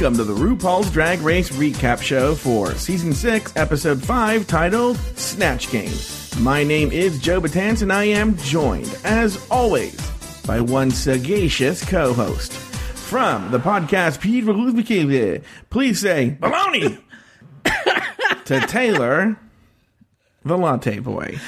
Welcome to the RuPaul's Drag Race recap show for season 6, episode 5, titled Snatch Game. My name is Joe Batance, and I am joined, as always, by one sagacious co host. From the podcast Peter please say baloney to Taylor, the latte boy.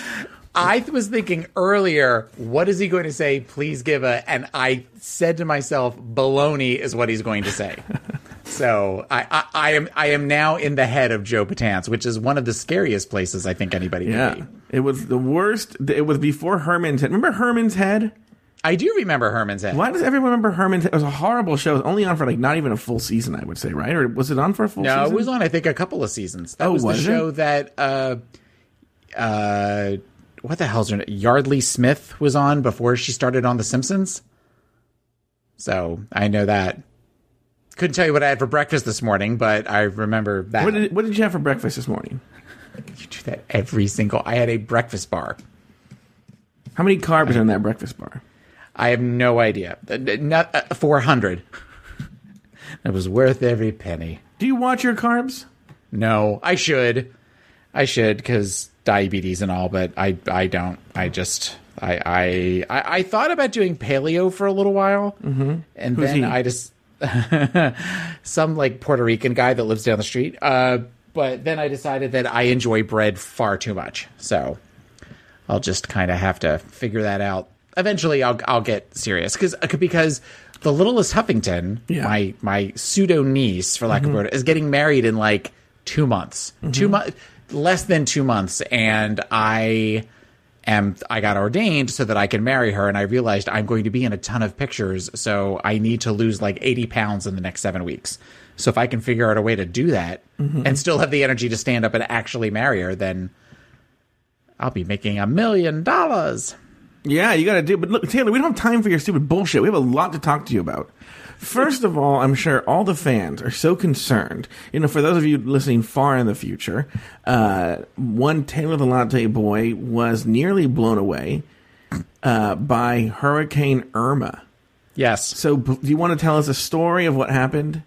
I was thinking earlier, what is he going to say? Please give a. And I said to myself, baloney is what he's going to say. so I, I, I, am I am now in the head of Joe Patance, which is one of the scariest places I think anybody yeah. can be. It was the worst. It was before Herman's head. Remember Herman's head? I do remember Herman's head. Why does everyone remember Herman's head? It was a horrible show. It was only on for like not even a full season, I would say, right? Or was it on for a full no, season? it was on I think a couple of seasons. That Oh, was the it? show that uh uh what the hell's her name? Yeardley Smith was on before she started on The Simpsons. So I know that. Couldn't tell you what I had for breakfast this morning, but I remember that. What did, what did you have for breakfast this morning? you do that every single. I had a breakfast bar. How many carbs are in that breakfast bar? I have no idea. Not uh, four hundred. It was worth every penny. Do you watch your carbs? No, I should. I should because diabetes and all, but I I don't. I just I I I, I thought about doing paleo for a little while, mm-hmm. and Who's then he? I just some like Puerto Rican guy that lives down the street. Uh, but then I decided that I enjoy bread far too much, so I'll just kind of have to figure that out. Eventually, I'll I'll get serious because uh, because the littlest Huffington, Yeah. my my pseudo niece, for lack of a mm-hmm. word, is getting married in like two months, two mm-hmm. months, less than two months, and I am I got ordained so that I can marry her, and I realized I'm going to be in a ton of pictures, so I need to lose like 80 pounds in the next seven weeks. So if I can figure out a way to do that mm-hmm. and still have the energy to stand up and actually marry her, then I'll be making a million dollars. Yeah, you got to do. But look, Taylor, we don't have time for your stupid bullshit. We have a lot to talk to you about. First of all, I'm sure all the fans are so concerned. You know, for those of you listening far in the future, uh, one Taylor the Latte Boy was nearly blown away uh, by Hurricane Irma. Yes. So, b- do you want to tell us a story of what happened?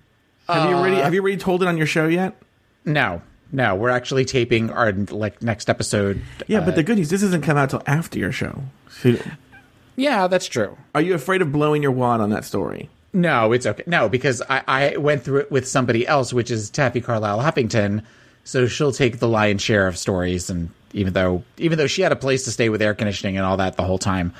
Have you already Have you already told it on your show yet? No, no, we're actually taping our like next episode. Yeah, Uh, but the good news this doesn't come out till after your show. So, yeah, that's true. are you afraid of blowing your wad on that story? No, it's okay. No, because I, I went through it with somebody else, which is Taffy Carlisle Huffington. So she'll take the lion's share of stories, and even though even though she had a place to stay with air conditioning and all that the whole time,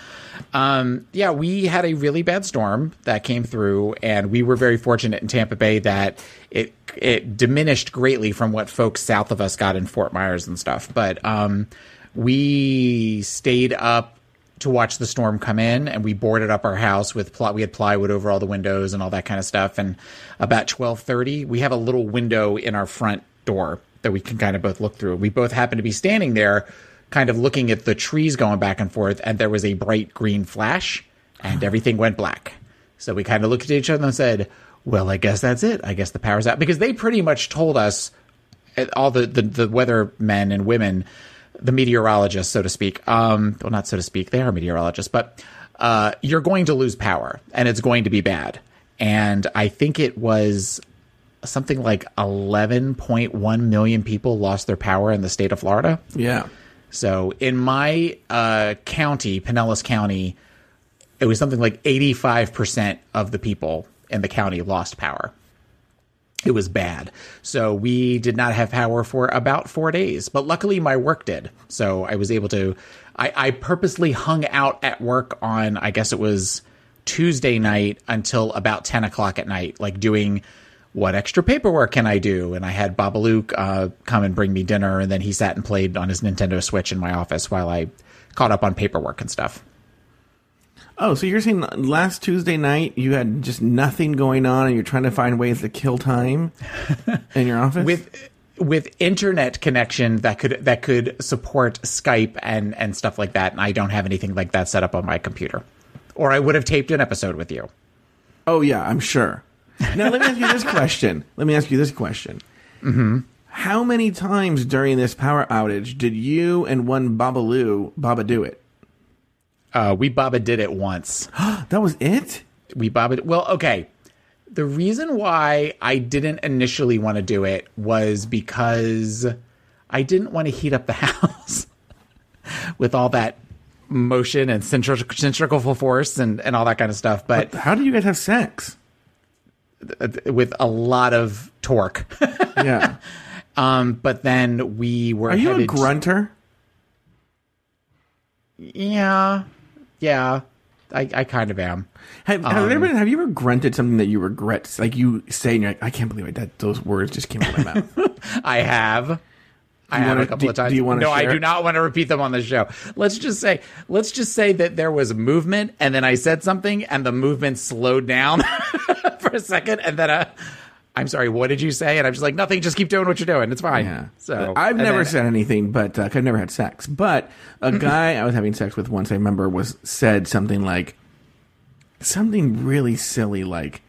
um, yeah, we had a really bad storm that came through, and we were very fortunate in Tampa Bay that it it diminished greatly from what folks south of us got in Fort Myers and stuff. But um, we stayed up to watch the storm come in and we boarded up our house with ply- we had plywood over all the windows and all that kind of stuff and about 12:30 we have a little window in our front door that we can kind of both look through. We both happened to be standing there kind of looking at the trees going back and forth and there was a bright green flash and everything went black. So we kind of looked at each other and said well i guess that's it. I guess the power's out. Because they pretty much told us uh, all the, the, the weather men and women, the meteorologists, so to speak. Um, well, not so to speak, they are meteorologists, but uh, you're going to lose power and it's going to be bad. And I think it was something like 11.1 million people lost their power in the state of Florida. Yeah. So in my uh, county, Pinellas County, it was something like 85% of the people in the county lost power. It was bad. So we did not have power for about four days, but luckily my work did. So I was able to, I, I purposely hung out at work on, I guess it was Tuesday night until about 10 o'clock at night, like doing what extra paperwork can I do? And I had Babaluke uh, come and bring me dinner, and then he sat and played on his Nintendo Switch in my office while I caught up on paperwork and stuff. Oh, so you're saying last Tuesday night you had just nothing going on, and you're trying to find ways to kill time in your office with with internet connection that could that could support Skype and and stuff like that. And I don't have anything like that set up on my computer, or I would have taped an episode with you. Oh yeah, I'm sure. Now let me ask you this question. Let me ask you this question. Mm-hmm. How many times during this power outage did you and one Babaloo Baba do it? Uh, we Baba did it once. that was it. We Baba. Well, okay. The reason why I didn't initially want to do it was because I didn't want to heat up the house with all that motion and centrifugal force and, and all that kind of stuff. But, but how do you guys have sex? With a lot of torque. yeah. Um, but then we were. Are you a grunter? Yeah, yeah. I, I kind of am. Have, have, um, ever, have, you ever grunted something that you regret? Like you say, and you're like, I can't believe it, that those words just came out of my mouth. I have. I have wanna, a couple do, of times. Do you want no, I do not want to repeat them on the show. Let's just say, let's just say that there was movement, and then I said something, and the movement slowed down for a second, and then uh, I'm sorry, what did you say? And I'm just like, nothing. Just keep doing what you're doing. It's fine. Yeah. So I've never then, said anything, but uh, I've never had sex. But a guy I was having sex with once, I remember, was said something like something really silly, like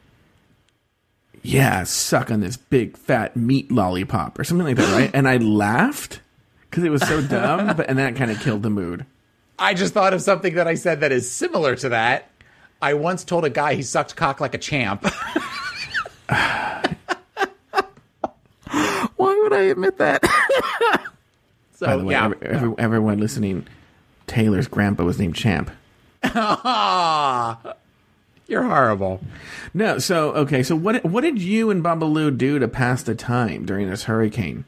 yeah, suck on this big fat meat lollipop or something like that, right? and I laughed because it was so dumb, but and that kind of killed the mood. I just thought of something that I said that is similar to that. I once told a guy he sucked cock like a champ. Admit that? so, By the way, yeah. every, every, everyone listening, Taylor's grandpa was named Champ. You're horrible. No, so okay, so what what did you and Babaloo do to pass the time during this hurricane?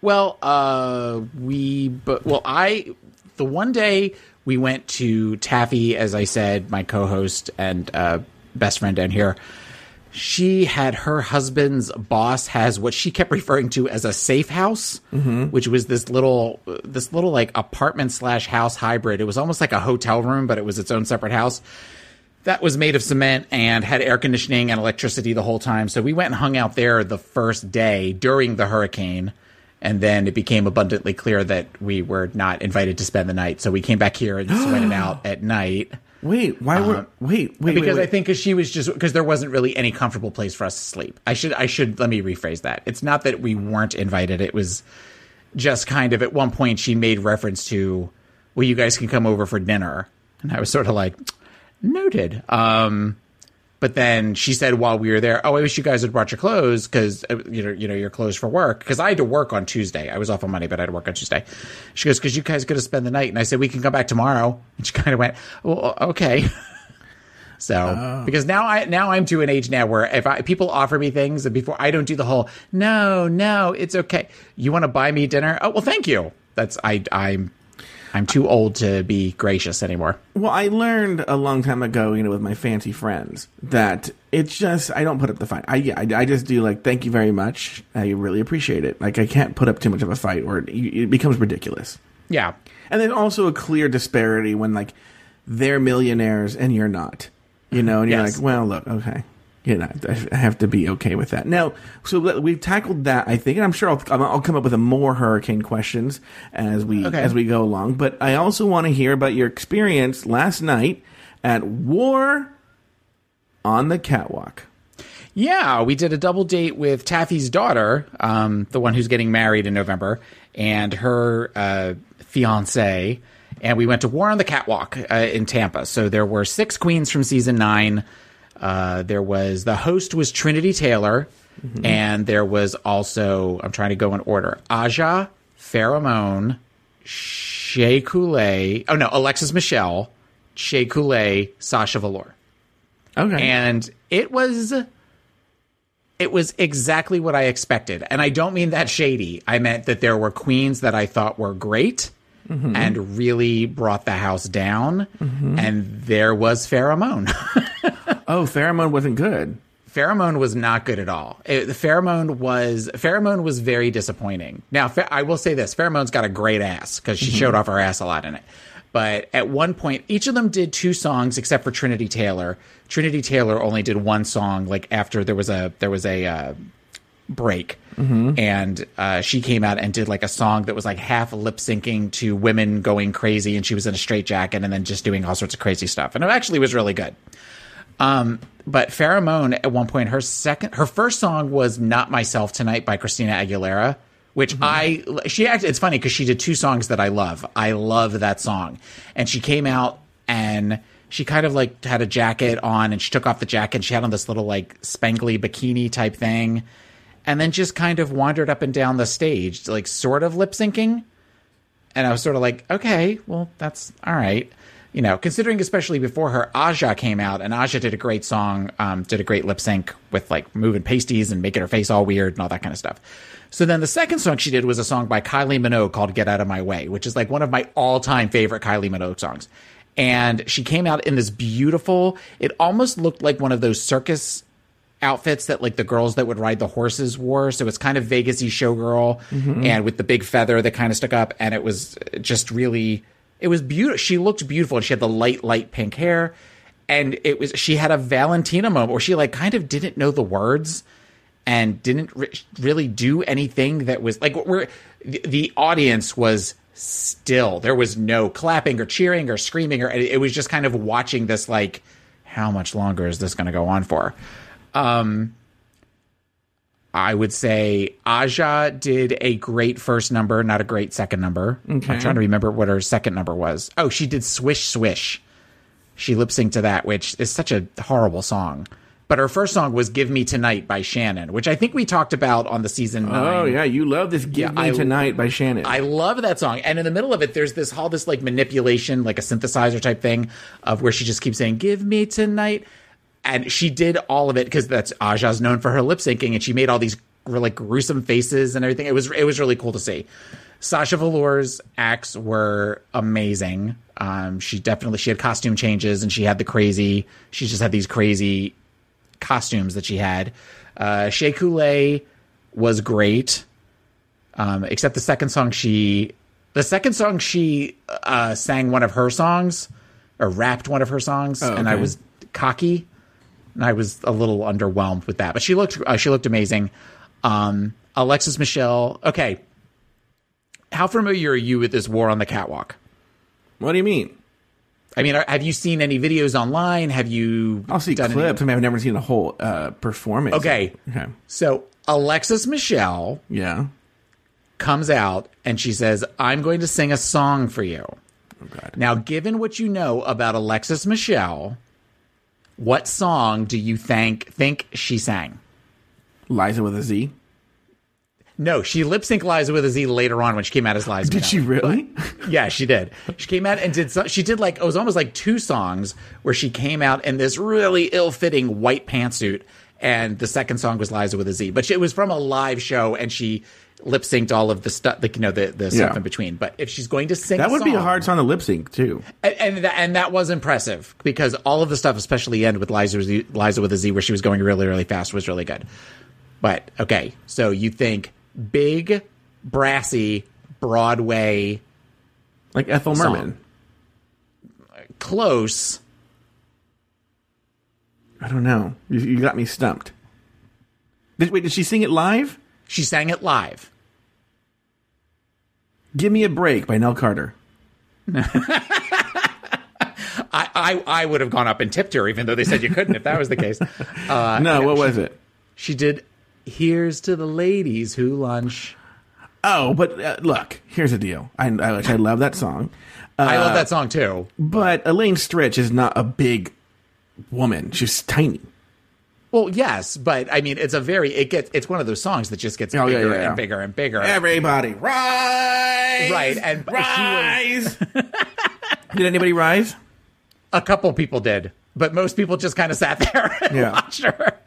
Well, uh, we but well, I the one day we went to Taffy, as I said, my co-host and uh, best friend down here. She had her husband's boss has what she kept referring to as a safe house, mm-hmm. which was this little this little like apartment slash house hybrid. It was almost like a hotel room, but it was its own separate house that was made of cement and had air conditioning and electricity the whole time. So we went and hung out there the first day during the hurricane. And then it became abundantly clear that we were not invited to spend the night. So we came back here and just went out at night. Wait, why were um, wait wait because wait, wait. I think because she was just because there wasn't really any comfortable place for us to sleep. I should I should let me rephrase that. It's not that we weren't invited. It was just kind of at one point she made reference to, well, you guys can come over for dinner, and I was sort of like, Noted. Um, but then she said while we were there, "Oh, I wish you guys had brought your clothes because uh, you know, you know, your clothes for work." Because I had to work on Tuesday. I was off on Monday, but I had to work on Tuesday. She goes, "Because you guys going to spend the night," and I said, "We can come back tomorrow." And she kind of went, "Well, okay." so oh. because now I now I'm to an age now where if I, people offer me things and before I don't do the whole no, no, it's okay. You want to buy me dinner? Oh, well, thank you. That's I I'm I'm too old to be gracious anymore. Well, I learned a long time ago, you know, with my fancy friends, that it's just I don't put up the fight. I I, I just do like thank you very much. I really appreciate it. Like I can't put up too much of a fight, or it, it becomes ridiculous. Yeah, and there's also a clear disparity when like they're millionaires and you're not. You know, and you're yes. like, well, look, okay, you know, I have to be okay with that. Now, so we've tackled that, I think, and I'm sure I'll, I'll come up with more hurricane questions as we okay. as we go along. But I also want to hear about your experience last night at War on the Catwalk. Yeah, we did a double date with Taffy's daughter, um, the one who's getting married in November, and her uh, fiance. And we went to War on the Catwalk uh, in Tampa. So there were six queens from season nine. Uh, there was the host was Trinity Taylor, mm-hmm. and there was also I'm trying to go in order: Aja, Farrah Moan, Shea Coulee. Oh no, Alexis Michelle, Shea Coulee, Sasha Velour. Okay, and it was it was exactly what I expected, and I don't mean that shady. I meant that there were queens that I thought were great. Mm-hmm. and really brought the house down. Mm-hmm. And there was Farrah Moan. Oh, Farrah Moan wasn't good. Farrah Moan was not good at all. It, the Farrah Moan was Farrah Moan was very disappointing. Now, I will say this: Farrah Moan's got a great ass because she showed off her ass a lot in it. But at one point, each of them did two songs, except for Trinity Taylor. Trinity Taylor only did one song. Like after there was a there was a uh, break, and uh, she came out and did like a song that was like half lip syncing to women going crazy, and she was in a straight jacket and then just doing all sorts of crazy stuff, and it actually was really good. Um, but Farrah Moan at one point, her second, her first song was "Not Myself Tonight" by Christina Aguilera, which I she actually it's funny because she did two songs that I love. I love that song, and she came out and she kind of like had a jacket on, and she took off the jacket. and She had on this little like spangly bikini type thing, and then just kind of wandered up and down the stage, like sort of lip syncing. And I was sort of like, okay, well, that's all right. You know, considering especially before her, Aja came out, and Aja did a great song, um, did a great lip sync with like moving pasties and making her face all weird and all that kind of stuff. So then the second song she did was a song by Kylie Minogue called Get Out of My Way, which is like one of my all time favorite Kylie Minogue songs. And she came out in this beautiful, it almost looked like one of those circus outfits that like the girls that would ride the horses wore. So it's kind of Vegasy showgirl and with the big feather that kind of stuck up. And it was just really, it was beautiful. She looked beautiful and she had the light, light pink hair. And it was, she had a Valentina moment where she like kind of didn't know the words and didn't re- really do anything that was like we're the, the audience was still there was no clapping or cheering or screaming or it was just kind of watching this like how much longer is this going to go on for um I would say Aja did a great first number, not a great second number. I'm trying to remember what her second number was. Oh, she did Swish Swish. She lip synced to that, which is such a horrible song. But her first song was Give Me Tonight by Shannon, which I think we talked about on the season oh, nine. Oh yeah, you love this "Give Me I- Tonight" by Shannon. I love that song. And in the middle of it, there's this all this like manipulation, like a synthesizer type thing of where she just keeps saying, Give me tonight. And she did all of it because that's Aja's known for her lip syncing and she made all these like gruesome faces and everything. It was it was really cool to see. Sasha Velour's acts were amazing. Um, she definitely she had costume changes and she had the crazy. She just had these crazy costumes that she had. Uh, Shea Coulee was great um, except the second song she the second song she uh, sang one of her songs or rapped one of her songs and i was cocky and i was a little underwhelmed with that but she looked uh, she looked amazing um, alexis michelle okay how familiar are you with this war on the catwalk what do you mean? i mean are, have you seen any videos online have you I'll see done any- clips. I mean, I've never seen a whole uh, performance. Okay. Okay. so alexis michelle Yeah. comes out and she says i'm going to sing a song for you Oh God. Now, given what you know about Alexis Michelle, what song do you think think she sang? Liza with a Z. No, she lip synced Liza with a Z later on when she came out as Liza. Did Minnelli. she really? Yeah, she did. She came out and did. So, she did like it was almost like two songs where she came out in this really ill-fitting white pantsuit, and the second song was Liza with a Z. But she, it was from a live show, and she lip synced all of the stuff, like you know, the the stuff Yeah. in between. But if she's going to sing, that would be a hard song to lip sync too. and and that, and that was impressive because all of the stuff, especially the end with Liza, Liza with a Z, where she was going really, really fast, was really good. But okay, so you think big, brassy, Broadway, Like Ethel Song. Merman. close. I don't know. You, you got me stumped. Did, wait, did she sing it live? She sang it live. Give Me a Break by Nell Carter. I, I, I would have gone up and tipped her, even though they said you couldn't if that was the case. Uh, no, what was it? she did. Here's to the ladies who lunch. Oh, but uh, look, here's the deal. I, I, I love that song. Uh, I love that song too. But Elaine Stritch is not a big woman. She's tiny. Well, yes, but I mean, it's a very it gets it's one of those songs that just gets Oh, bigger yeah, yeah. and bigger and bigger. Everybody rise! Right, and she rise! Did anybody rise? a couple people did, but most people just kind of sat there and Yeah. watched her.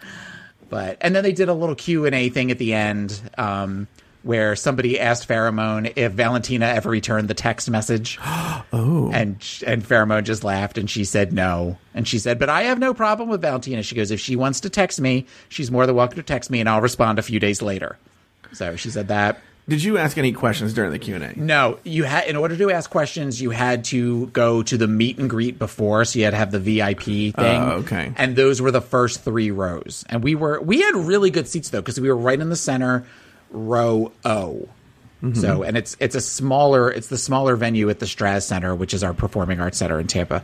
But and then they did a little Q and A thing at the end. Um, where somebody asked Farrah Moan if Valentina ever returned the text message. Oh. And and Farrah Moan just laughed and she said no. And she said, "But I have no problem with Valentina." She goes, "If she wants to text me, she's more than welcome to text me and I'll respond a few days later." So she said that. Did you ask any questions during the Q and A? No, you had in order to ask questions, you had to go to the meet and greet before, so you had to have the VIP thing. Oh, okay. And those were the first three rows, and we were we had really good seats though because we were right in the center, row O. So, and it's it's a smaller it's the smaller venue at the Straz Center, which is our performing arts center in Tampa.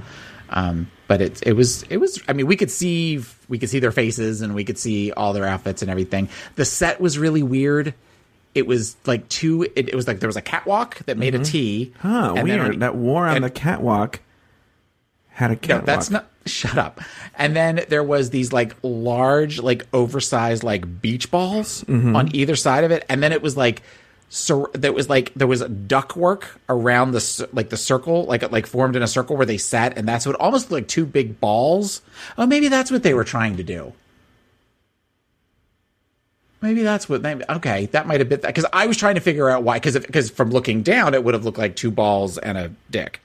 Um, but it it was it was I mean we could see we could see their faces and we could see all their outfits and everything. The set was really weird. It was like two. It, it was like there was a catwalk that made a T. Huh, and weird. on- that war on and- the catwalk had a no, that's not. Shut up. And then there was these like large, like oversized, like beach balls Mm-hmm. on either side of it, and then it was like. So there was like there was duck work around the like the circle like like formed in a circle where they sat and that's what almost like two big balls. Oh, maybe that's what they were trying to do. Maybe that's what. Maybe, okay, that might have been that because I was trying to figure out why. Because because from looking down, it would have looked like two balls and a dick,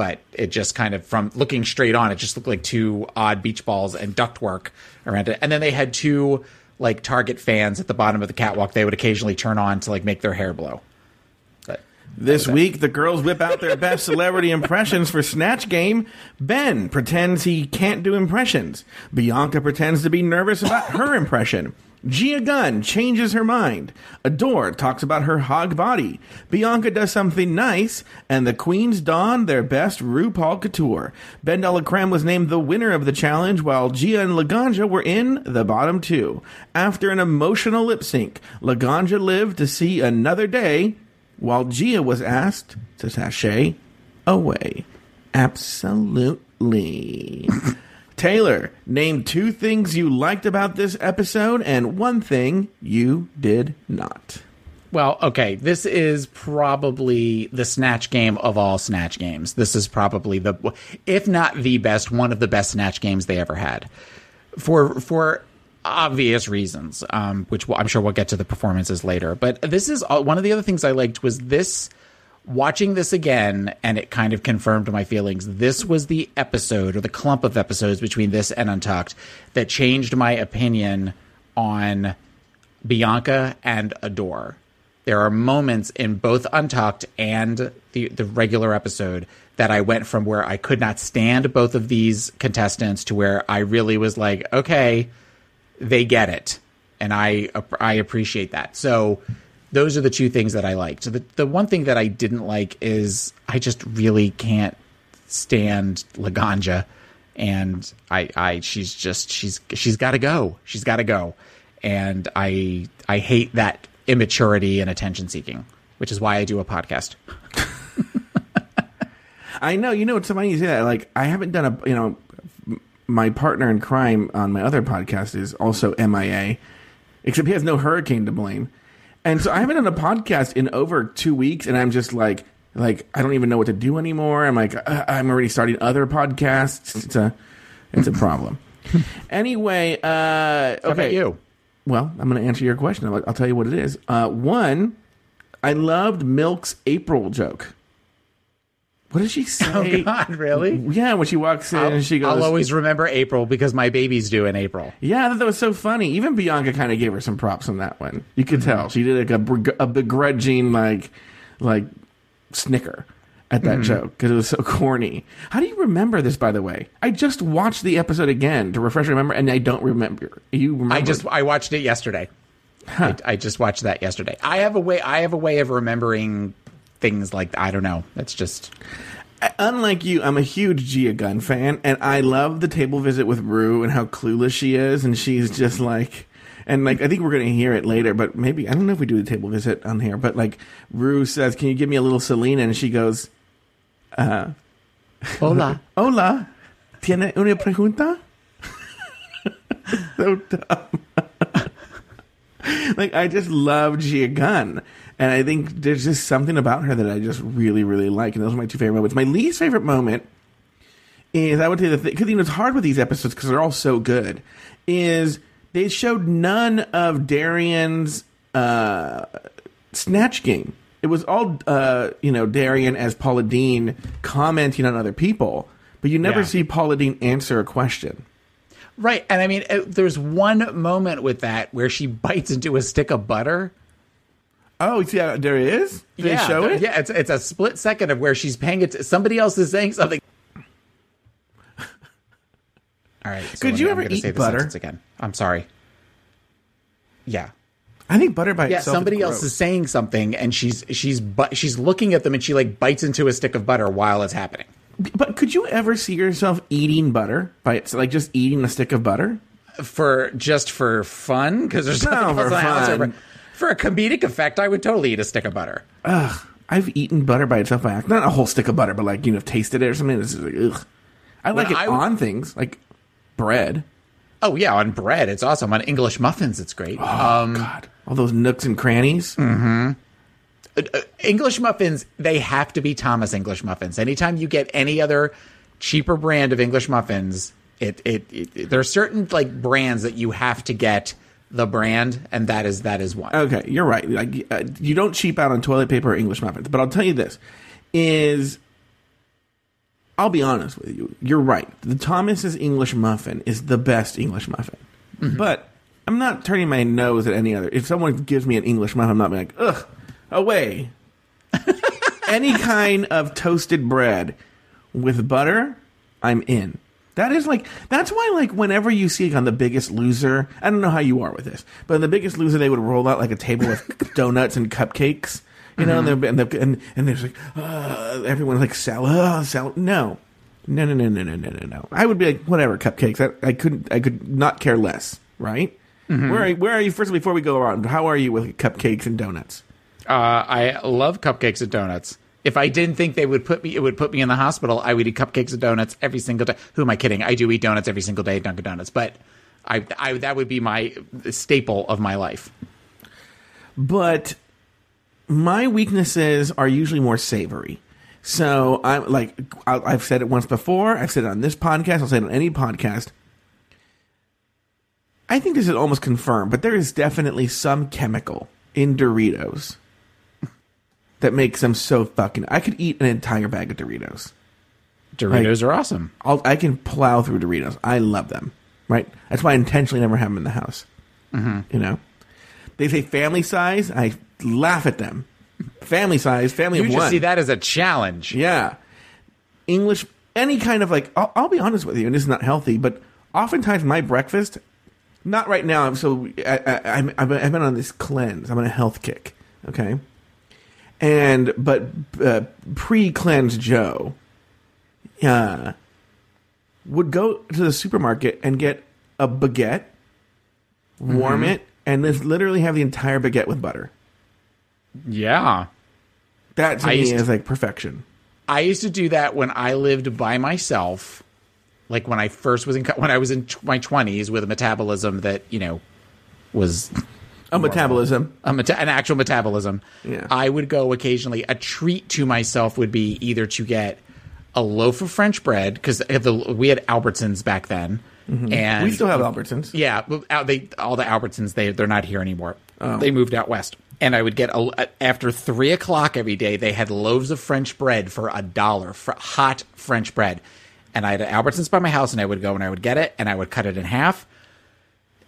but it just kind of from looking straight on, it just looked like two odd beach balls and ductwork around it. And then they had two like Target fans at the bottom of the catwalk. They would occasionally turn on to like make their hair blow. But This week, the girls whip out their best celebrity impressions for Snatch Game. Ben pretends he can't do impressions. Bianca pretends to be nervous about her impression. Gia Gunn changes her mind. Adore talks about her hog body. Bianca does something nice, and the queens don their best RuPaul couture. Ben de was named the winner of the challenge, while Gia and Laganja were in the bottom two. After an emotional lip sync, Laganja lived to see another day while Gia was asked to sashay away. Absolutely. Taylor, name two things you liked about this episode and one thing you did not. Well, okay, this is probably the snatch game of all snatch games. This is probably the if not the best, one of the best snatch games they ever had. For for obvious reasons, um, which I'm sure we'll get to the performances later. But this is uh, one of the other things I liked was this watching this again and it kind of confirmed my feelings. This was the episode or the clump of episodes between this and untucked that changed my opinion on bianca and adore. There are moments in both untucked and the, the regular episode that i went from where i could not stand both of these contestants to where i really was like okay they get it. And i i appreciate that. So those are the two things that i liked. So the, the one thing that i didn't like is i just really can't stand laganja. And i i she's just she's she's got to go. She's got to go. And i i hate that immaturity and attention seeking which is why i do a podcast. I know, you know, it's funny you say that. Like, I haven't done a, you know, my partner in crime on my other podcast is also MIA, except he has no hurricane to blame. And so I haven't done a podcast in over two weeks, and I'm just like, like I don't even know what to do anymore. I'm like, uh, I'm already starting other podcasts. It's a, it's a problem. anyway, uh, okay, about you well, I'm going to answer your question. I'll, I'll tell you what it is. Uh, one, I loved Milk's April joke. What did she oh, say? oh god really Yeah, when she walks in and she goes, I'll always remember April because my baby's due in April. Yeah, I thought that was so funny. Even Bianca kind of gave her some props on that one. You could tell mm-hmm. she did like a, a begrudging like like snicker at that mm-hmm. joke because it was so corny. How do you remember this? By the way, I just watched the episode again to refresh memory, and I don't remember. You remember? I just I watched it yesterday. I, I just watched that yesterday. I have a way I have a way of remembering things like I don't know. That's just unlike you, I'm a huge Gia Gunn fan, and I love the table visit with Rue and how clueless she is, and she's just like, and like I think we're gonna hear it later, but maybe I don't know if we do the table visit on here, but like Rue says, "Can you give me a little Selena?" and she goes, uh, hola. "Hola, tiene una pregunta?" so dumb. like I just love Gia Gunn. And I think there's just something about her that I just really, really like. And those are my two favorite moments. My least favorite moment is I would say the thing because you know it's hard with these episodes because they're all so good. Is they showed none of Darienne's uh, Snatch Game. It was all uh, you know, Darienne as Paula Deen commenting on other people, but you never Yeah. see Paula Deen answer a question. Right. And I mean, uh, there's one moment with that where she bites into a stick of butter. Oh, see, uh, there is. Did yeah, they show it? Yeah, it's it's a split second of where she's paying it. To, somebody else is saying something. All right. so Could you me- ever eat butter? again? I'm sorry. Yeah. I think butter by Yeah, somebody is else is saying something, and she's she's but she's looking at them, and she like bites into a stick of butter while it's happening. But could you ever see yourself eating butter by it's like just eating a stick of butter? for just for fun because there's No, nothing else for fun. For, a comedic effect, I would totally eat a stick of butter. Ugh, I've eaten butter by itself by accident. Not a whole stick of butter, but like you know, tasted it or something. This is like ugh. I like When it I on things like bread. Oh yeah, on bread, it's awesome. On English muffins, it's great. um, God, all those nooks and crannies. Mm. English muffins, they have to be Thomas English muffins. Anytime you get any other cheaper brand of English muffins, it, it, it there are certain like brands that you have to get the brand, and that is that is one. Okay, you're right. Like uh, you don't cheap out on toilet paper or English muffins, but I'll tell you this: is I'll be honest with you. You're right. The Thomas's English muffin is the best English muffin, but I'm not turning my nose at any other. If someone gives me an English muffin, I'm not being like, ugh, away. any kind of toasted bread with butter, I'm in. That is like that's why like whenever you see like, on the Biggest Loser, I don't know how you are with this, but in the Biggest Loser they would roll out like a table with donuts and cupcakes, you know, mm-hmm. and, and and and there's like uh, everyone like sell uh, salad. No, no, no, no, no, no, no, no. I would be like whatever cupcakes. I, I couldn't. I could not care less. Right. Mm-hmm. Where are you, where are you? First, before we go around, how are you with cupcakes and donuts? Uh, I love cupcakes and donuts. If I didn't think they would put me, it would put me in the hospital. I would eat cupcakes and donuts every single day. Who am I kidding? I do eat donuts every single day at Dunkin' Donuts, but I, I that would be my staple of my life. but my weaknesses are usually more savory. So I'm like I- I've said it once before. I've said it on this podcast. I'll say it on any podcast. I think this is almost confirmed, but there is definitely some chemical in Doritos that makes them so fucking. I could eat an entire bag of Doritos. Doritos are awesome. I'll, I can plow through Doritos. I love them. Right. That's why I intentionally never have them in the house. Mm-hmm. You know, they say family size. I laugh at them. Family size, family You just one. see that as a challenge. Yeah. English, any kind of like, I'll, I'll be honest with you, and this is not healthy, but oftentimes my breakfast, not right now, I'm so, I, I, I'm, I've been I've been on this cleanse. I'm on a health kick. Okay. And, but uh, pre cleanse Joe, uh, would go to the supermarket and get a baguette, warm Mm-hmm. it, and then literally have the entire baguette with butter. Yeah. That to I me used to- is like perfection. I used to do that when I lived by myself, like when I first was in when I was in my twenties with a metabolism that you know was A metabolism. a meta- an actual metabolism. Yeah. I would go occasionally. A treat to myself would be either to get a loaf of French bread because we had Albertsons back then, and Mm-hmm. We still have Albertsons. yeah, they all the Albertsons they they're not here anymore. Oh. They moved out west. And I would get a, after three o'clock every day. They had loaves of French bread for a dollar, fr- hot French bread. And I had Albertsons by my house, and I would go and I would get it, and I would cut it in half,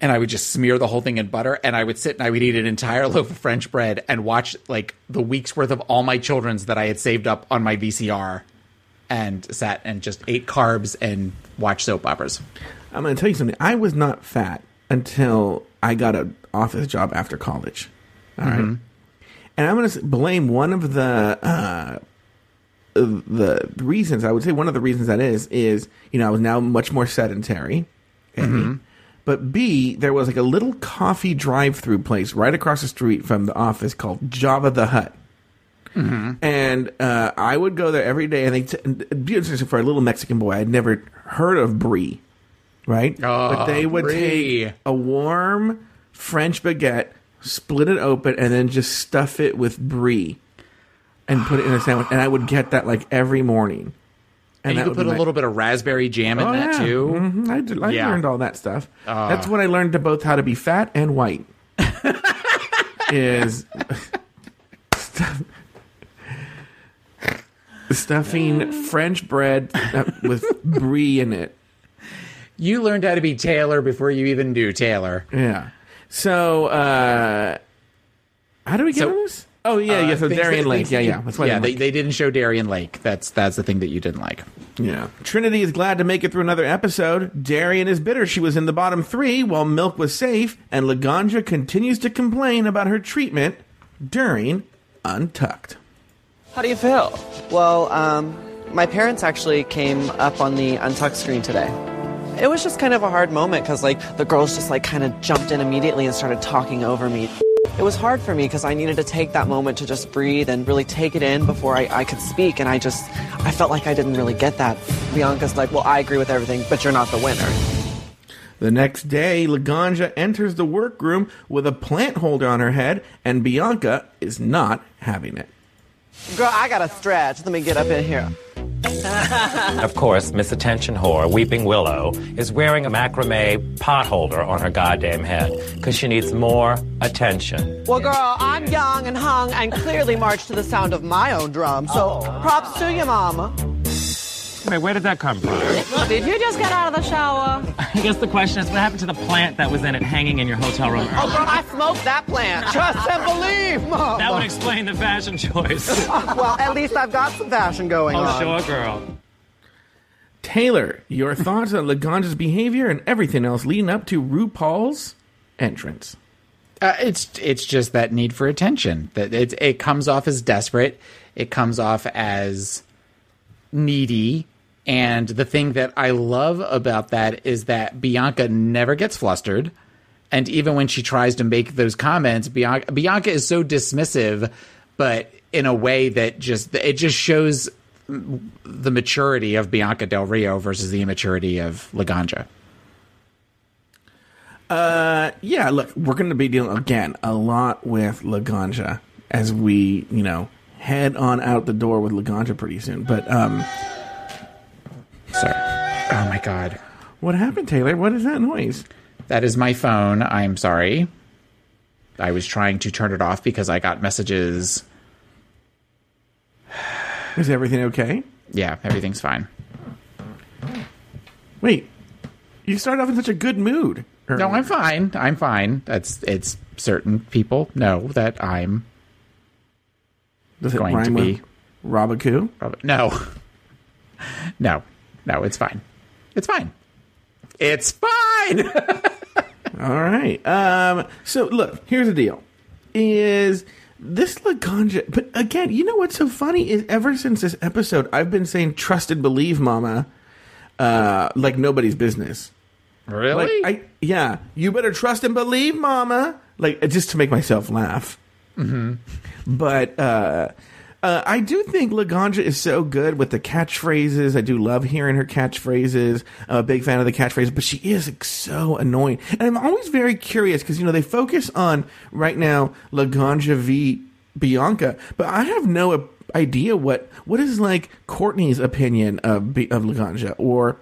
and I would just smear the whole thing in butter, and I would sit and I would eat an entire loaf of French bread and watch like the week's worth of all my children's that I had saved up on my VCR, and sat and just ate carbs and watched soap operas. I'm going to tell you something. I was not fat until I got an office job after college. All right, and I'm going to blame one of the uh, the reasons. I would say one of the reasons that is is you know I was now much more sedentary. A. But B, there was like a little coffee drive-through place right across the street from the office called Java the Hut. And uh, I would go there every day, and they t- and be interesting for a little Mexican boy. I'd never heard of brie, right? but they would brie. take a warm French baguette, split it open, and then just stuff it with brie, and put it in a sandwich. And I would get that like every morning. And, you that could put a my- little bit of raspberry jam in Oh, that yeah. too. Mhm. I, did, I Yeah. learned all that stuff. That's what I learned to both how to be fat and white. is stuff, stuffing French bread uh, with brie in it. You learned how to be Taylor before you even do Taylor. Yeah. So, uh, how do we get So- on this? Oh yeah, yeah. So Things Darien that- Lake. Yeah, yeah. That's why yeah, they, like they didn't show Darienne Lake. That's that's the thing that you didn't like. Yeah. Trinity is glad to make it through another episode. Darienne is bitter she was in the bottom three while Milk was safe, and Laganja continues to complain about her treatment during Untucked. How do you feel? Well, um, my parents actually came up on the Untucked screen today. It was just kind of a hard moment because, like, the girls just, like, kind of jumped in immediately and started talking over me. It was hard for me because I needed to take that moment to just breathe and really take it in before I, I could speak, and I just, I felt like I didn't really get that. Bianca's like, well, I agree with everything, but you're not the winner. The next day, Laganja enters the workroom with a plant holder on her head, and Bianca is not having it. Girl, I gotta stretch. Let me get up in here. Of course, Miss Attention Whore, Weeping Willow, is wearing a macrame pot holder on her goddamn head because she needs more attention. Well, girl, I'm young and hung and clearly march to the sound of my own drum, so oh. props to you, mama. Wait, where did that come from? Did you just get out of the shower? I guess the question is, what happened to the plant that was in it hanging in your hotel room Oh, earlier? girl, I smoked that plant. Trust and believe, Mom. That would explain the fashion choice. well, at least I've got some fashion going oh, on. sure, girl. Taylor, your thoughts on Laganja's behavior and everything else leading up to RuPaul's entrance? Uh, it's it's just that need for attention. That it it comes off as desperate. It comes off as needy. And the thing that I love about that is that Bianca never gets flustered. And even when she tries to make those comments, Bianca, Bianca is so dismissive, but in a way that just it just shows the maturity of Bianca Del Rio versus the immaturity of Laganja. Yeah, look, we're going to be dealing again a lot with Laganja as we, you know, head on out the door with Laganja pretty soon. But um, Sorry. Oh my god. what happened, Taylor? What is that noise? That is my phone. I'm sorry. I was trying to turn it off because I got messages. Is everything okay? Yeah, everything's fine. Wait, you started off in such a good mood. No, I'm fine. I'm fine. That's it's certain people know that I'm Does it going to be with Robaku? no. No. No, it's fine. It's fine. It's fine. All right. Um. So look, here's the deal: is this Laganja? But again, you know what's so funny is ever since this episode, I've been saying "trust and believe, Mama," uh, like nobody's business. really? Like, I yeah, you better trust and believe, Mama. Like just to make myself laugh. Mm-hmm. But uh, uh, I do think Laganja is so good with the catchphrases. I do love hearing her catchphrases. I'm a big fan of the catchphrases, but she is like, so annoying. And I'm always very curious because you know they focus on right now Laganja v Bianca, but I have no idea what what is like Courtney's opinion of of Laganja or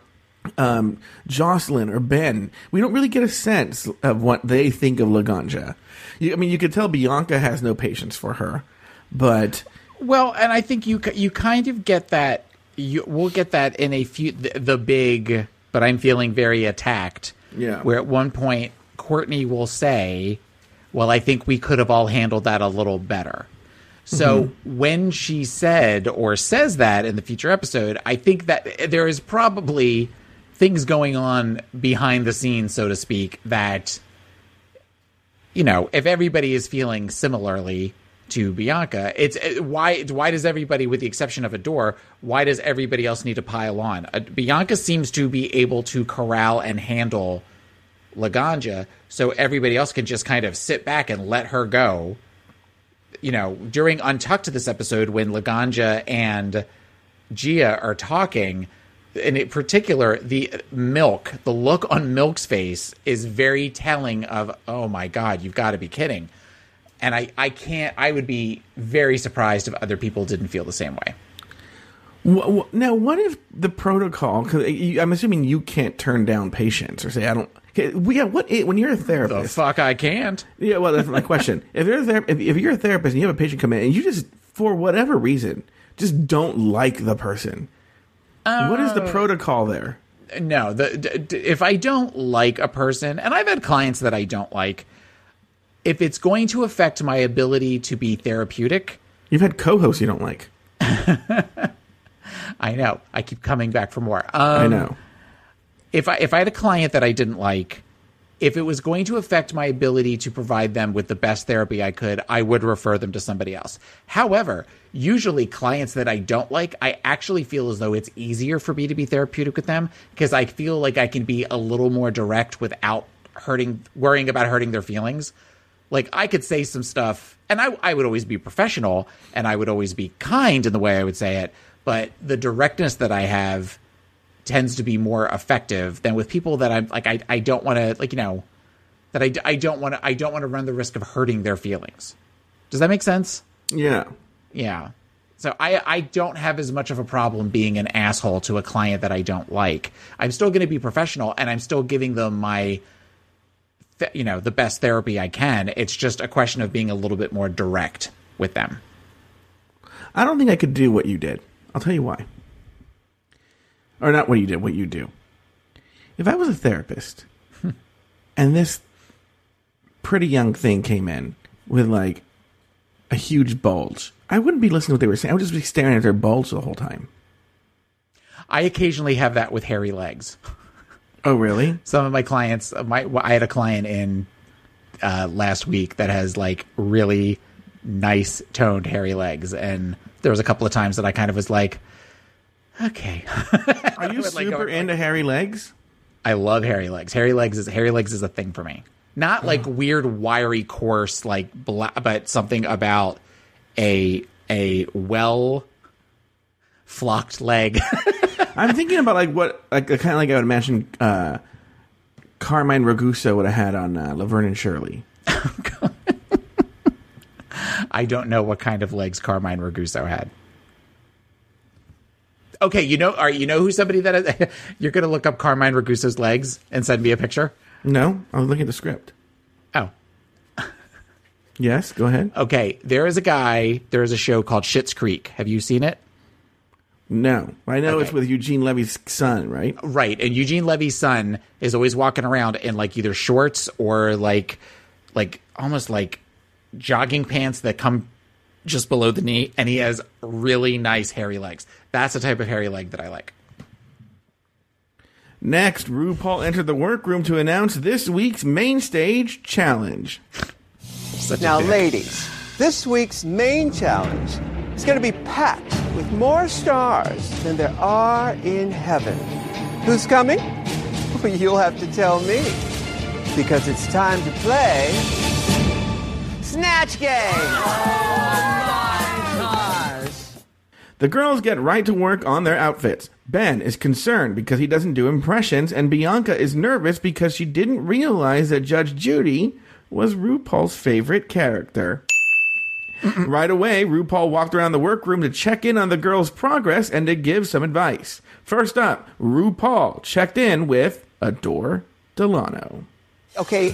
um, Joslyn or Ben. We don't really get a sense of what they think of Laganja. I mean, you could tell Bianca has no patience for her, but Well, and I think you you kind of get that. You we'll get that in a few the, the big, but I'm feeling very attacked. Yeah. Where at one point Courtney will say, "Well, I think we could have all handled that a little better." So mm-hmm. when she said or says that in the future episode, I think that eh, there is probably things going on behind the scenes, so to speak, that you know, if everybody is feeling similarly to Bianca, it's uh, why why does everybody, with the exception of Adore, why does everybody else need to pile on? Uh, Bianca seems to be able to corral and handle Laganja, so everybody else can just kind of sit back and let her go. You know, during Untucked to this episode, when Laganja and Gia are talking, and in particular, the milk, the look on Milk's face is very telling of, oh my God, you've got to be kidding. And I, I can't, I would be very surprised if other people didn't feel the same way. now what if the protocol? Because I'm assuming you can't turn down patients or say I don't. Yeah, what when you're a therapist The fuck I can't. Yeah, well, that's my question. If you're a ther- if, if you're a therapist and you have a patient come in and you just for whatever reason just don't like the person, what is the um, protocol there? No, the d- d- if I don't like a person, and I've had clients that I don't like, if it's going to affect my ability to be therapeutic, You've had co-hosts you don't like. I know I keep coming back for more. I Um, know. if I if I had a client that I didn't like, if it was going to affect my ability to provide them with the best therapy I could, I would refer them to somebody else. However, usually clients that I don't like, I actually feel as though it's easier for me to be therapeutic with them because I feel like I can be a little more direct without hurting worrying about hurting their feelings. Like I could say some stuff and I I would always be professional and I would always be kind in the way I would say it, but the directness that I have tends to be more effective than with people that I'm like I, I don't want to like you know that I, I don't want to I don't want to run the risk of hurting their feelings. Does that make sense? Yeah. Yeah. So I I don't have as much of a problem being an asshole to a client that I don't like. I'm still going to be professional and I'm still giving them my you know the best therapy I can. It's just a question of being a little bit more direct with them. I don't think I could do what you did. I'll tell you why. Or not what you did, what you do. If I was a therapist and this pretty young thing came in with like a huge bulge, I wouldn't be listening to what they were saying. I would just be staring at their bulge the whole time. I occasionally have that with hairy legs. Oh, really? some of my clients my i had a client in uh, last week that has like really nice toned hairy legs. And there was a couple of times that i kind of was like okay. Are you would, like, super into hairy legs? i love hairy legs. Hairy legs is hairy legs is a thing for me. Not like weird wiry coarse like bla- but something about a a well flocked leg I'm thinking about like what, like kind of like I would imagine uh, Carmine Ragusa would have had on uh, Laverne and Shirley. I don't know what kind of legs Carmine Ragusa had. Okay, you know, are you know who somebody that you're going to look up Carmine Ragusa's legs and send me a picture. No, I'm looking at the script. Oh, Yes, go ahead. okay. There is a guy. There is a show called Schitt's Creek. Have you seen it? No, I know it's with Eugene Levy's son, right? Right. And Eugene Levy's son is always walking around in like either shorts or like, like almost like jogging pants that come just below the knee, and he has really nice hairy legs. That's the type of hairy leg that I like. Next, RuPaul entered the workroom to announce this week's main stage challenge. Such Now, dick. ladies, this week's main challenge is going to be packed with more stars than there are in heaven. Who's coming? You'll have to tell me. Because it's time to play Snatch Game! The girls get right to work on their outfits. Ben is concerned because he doesn't do impressions, and Bianca is nervous because she didn't realize that Judge Judy was RuPaul's favorite character. Right away, RuPaul walked around the workroom to check in on the girls' progress and to give some advice. First up, RuPaul checked in with Adore Delano. Okay,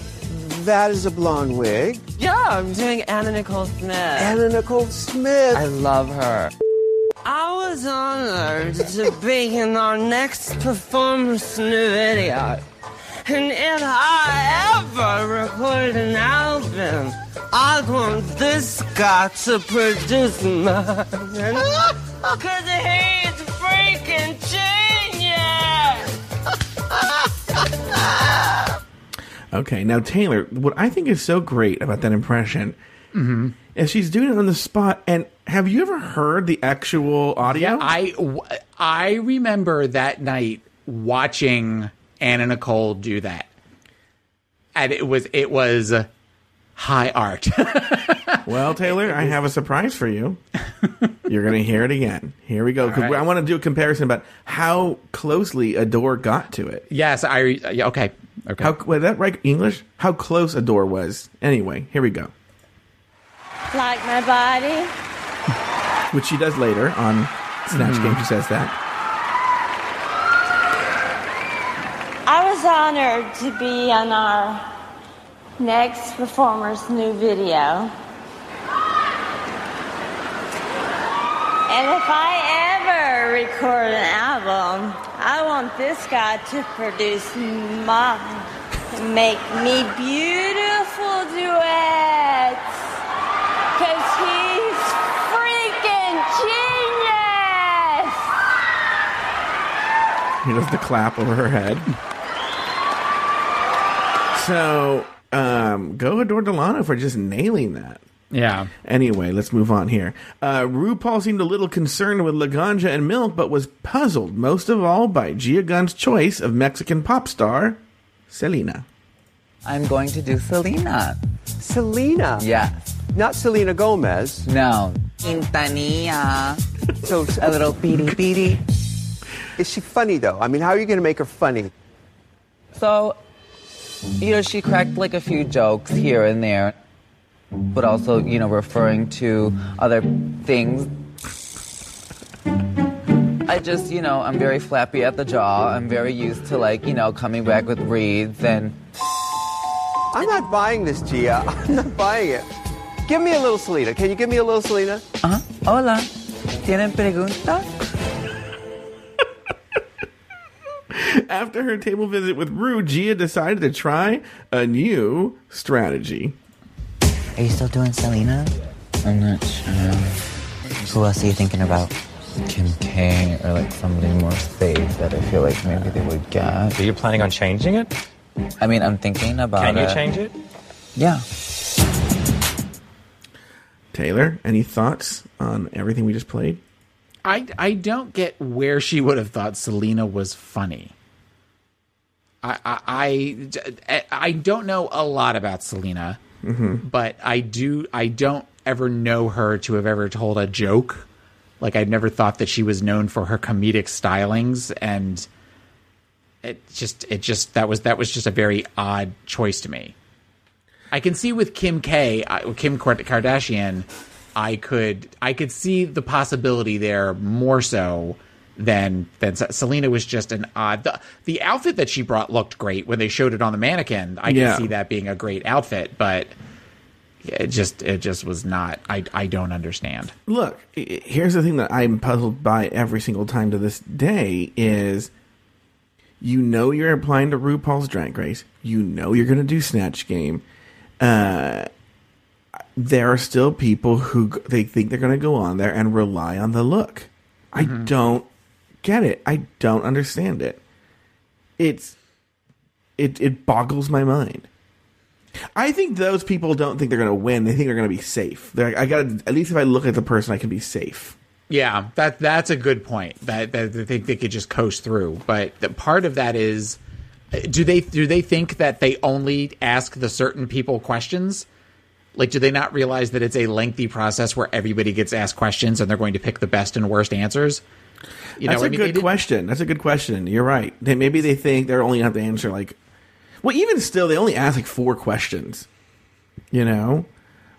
that is a blonde wig. Yeah, I'm doing Anna Nicole Smith. Anna Nicole Smith. I love her. I was honored to be in our next performance new video. And if I ever record an album, I want this guy to produce mine. Cause he's freaking genius! Okay, now Taylor, what I think is so great about that impression mm-hmm. is she's doing it on the spot. And have you ever heard the actual audio? Yeah, I w- I remember that night watching Anna Nicole do that, and it was it was high art. well, Taylor, I have a surprise for you. You're going to hear it again. Here we go. 'cause All right. I want to do a comparison about how closely Adore got to it. yes, I yeah, okay okay. How was that right? English? How close Adore was. Anyway, here we go. Like my body? Which she does later on Snatch mm-hmm. Game. She says that. I was honored to be on our next performer's new video. And if I ever record an album, I want this guy to produce my Make me beautiful duets. Cause he's freaking genius! He does the clap over her head. So, um, go Adore Delano for just nailing that. Yeah. Anyway, let's move on here. Uh, RuPaul seemed a little concerned with Laganja and Milk, but was puzzled most of all by Gia Gunn's choice of Mexican pop star Selena. I'm going to do Selena. Selena. Yes. Not Selena Gomez. No. Quintanilla. So, A little beady beady. is she funny though? I mean, how are you going to make her funny? So, you know, she cracked like a few jokes here and there, but also, you know, referring to other things. I just, you know, I'm very flappy at the jaw. I'm very used to like, you know, coming back with reads and I'm not buying this, Gia. I'm not buying it. Give me a little Selena. Can you give me a little Selena? uh hola. ¿Tienen pregunta? After her table visit with Ru, Gia decided to try a new strategy. Are you still doing Selena? I'm not sure. Who else are you thinking about? Kim K or like somebody more safe that I feel like maybe they would get. Are you planning on changing it? I mean, I'm thinking about Can you it. change it? Yeah. Taylor, any thoughts on everything we just played? I, I don't get where she would have thought Selena was funny. I I, I, I don't know a lot about Selena, mm-hmm. but I do I don't ever know her to have ever told a joke. Like I've never thought that she was known for her comedic stylings, and it just it just that was that was just a very odd choice to me. I can see with Kim K, Kim Kardashian, I could I could see the possibility there more so than than Selena was just an odd. The, the outfit that she brought looked great when they showed it on the mannequin. I Yeah. can see that being a great outfit, but it just it just was not. I I don't understand. Look, here's the thing that I'm puzzled by every single time to this day is you know you're applying to RuPaul's Drag Race. You know you're going to do Snatch Game. Uh, there are still people who they think they're going to go on there and rely on the look. I mm-hmm. don't get it. I don't understand it. It's it it boggles my mind. I think those people don't think they're going to win. They think they're going to be safe. They're like, I got at least if I look at the person, I can be safe. Yeah, that that's a good point. That that they think they could just coast through, but the part of that is, uh, do they do they think that they only ask the certain people questions? Like, do they not realize that it's a lengthy process where everybody gets asked questions and they're going to pick the best and worst answers? You That's I a mean, good question. That's a good question. You're right. They, maybe they think they're only have to answer like, well, even still, they only ask like four questions. You know,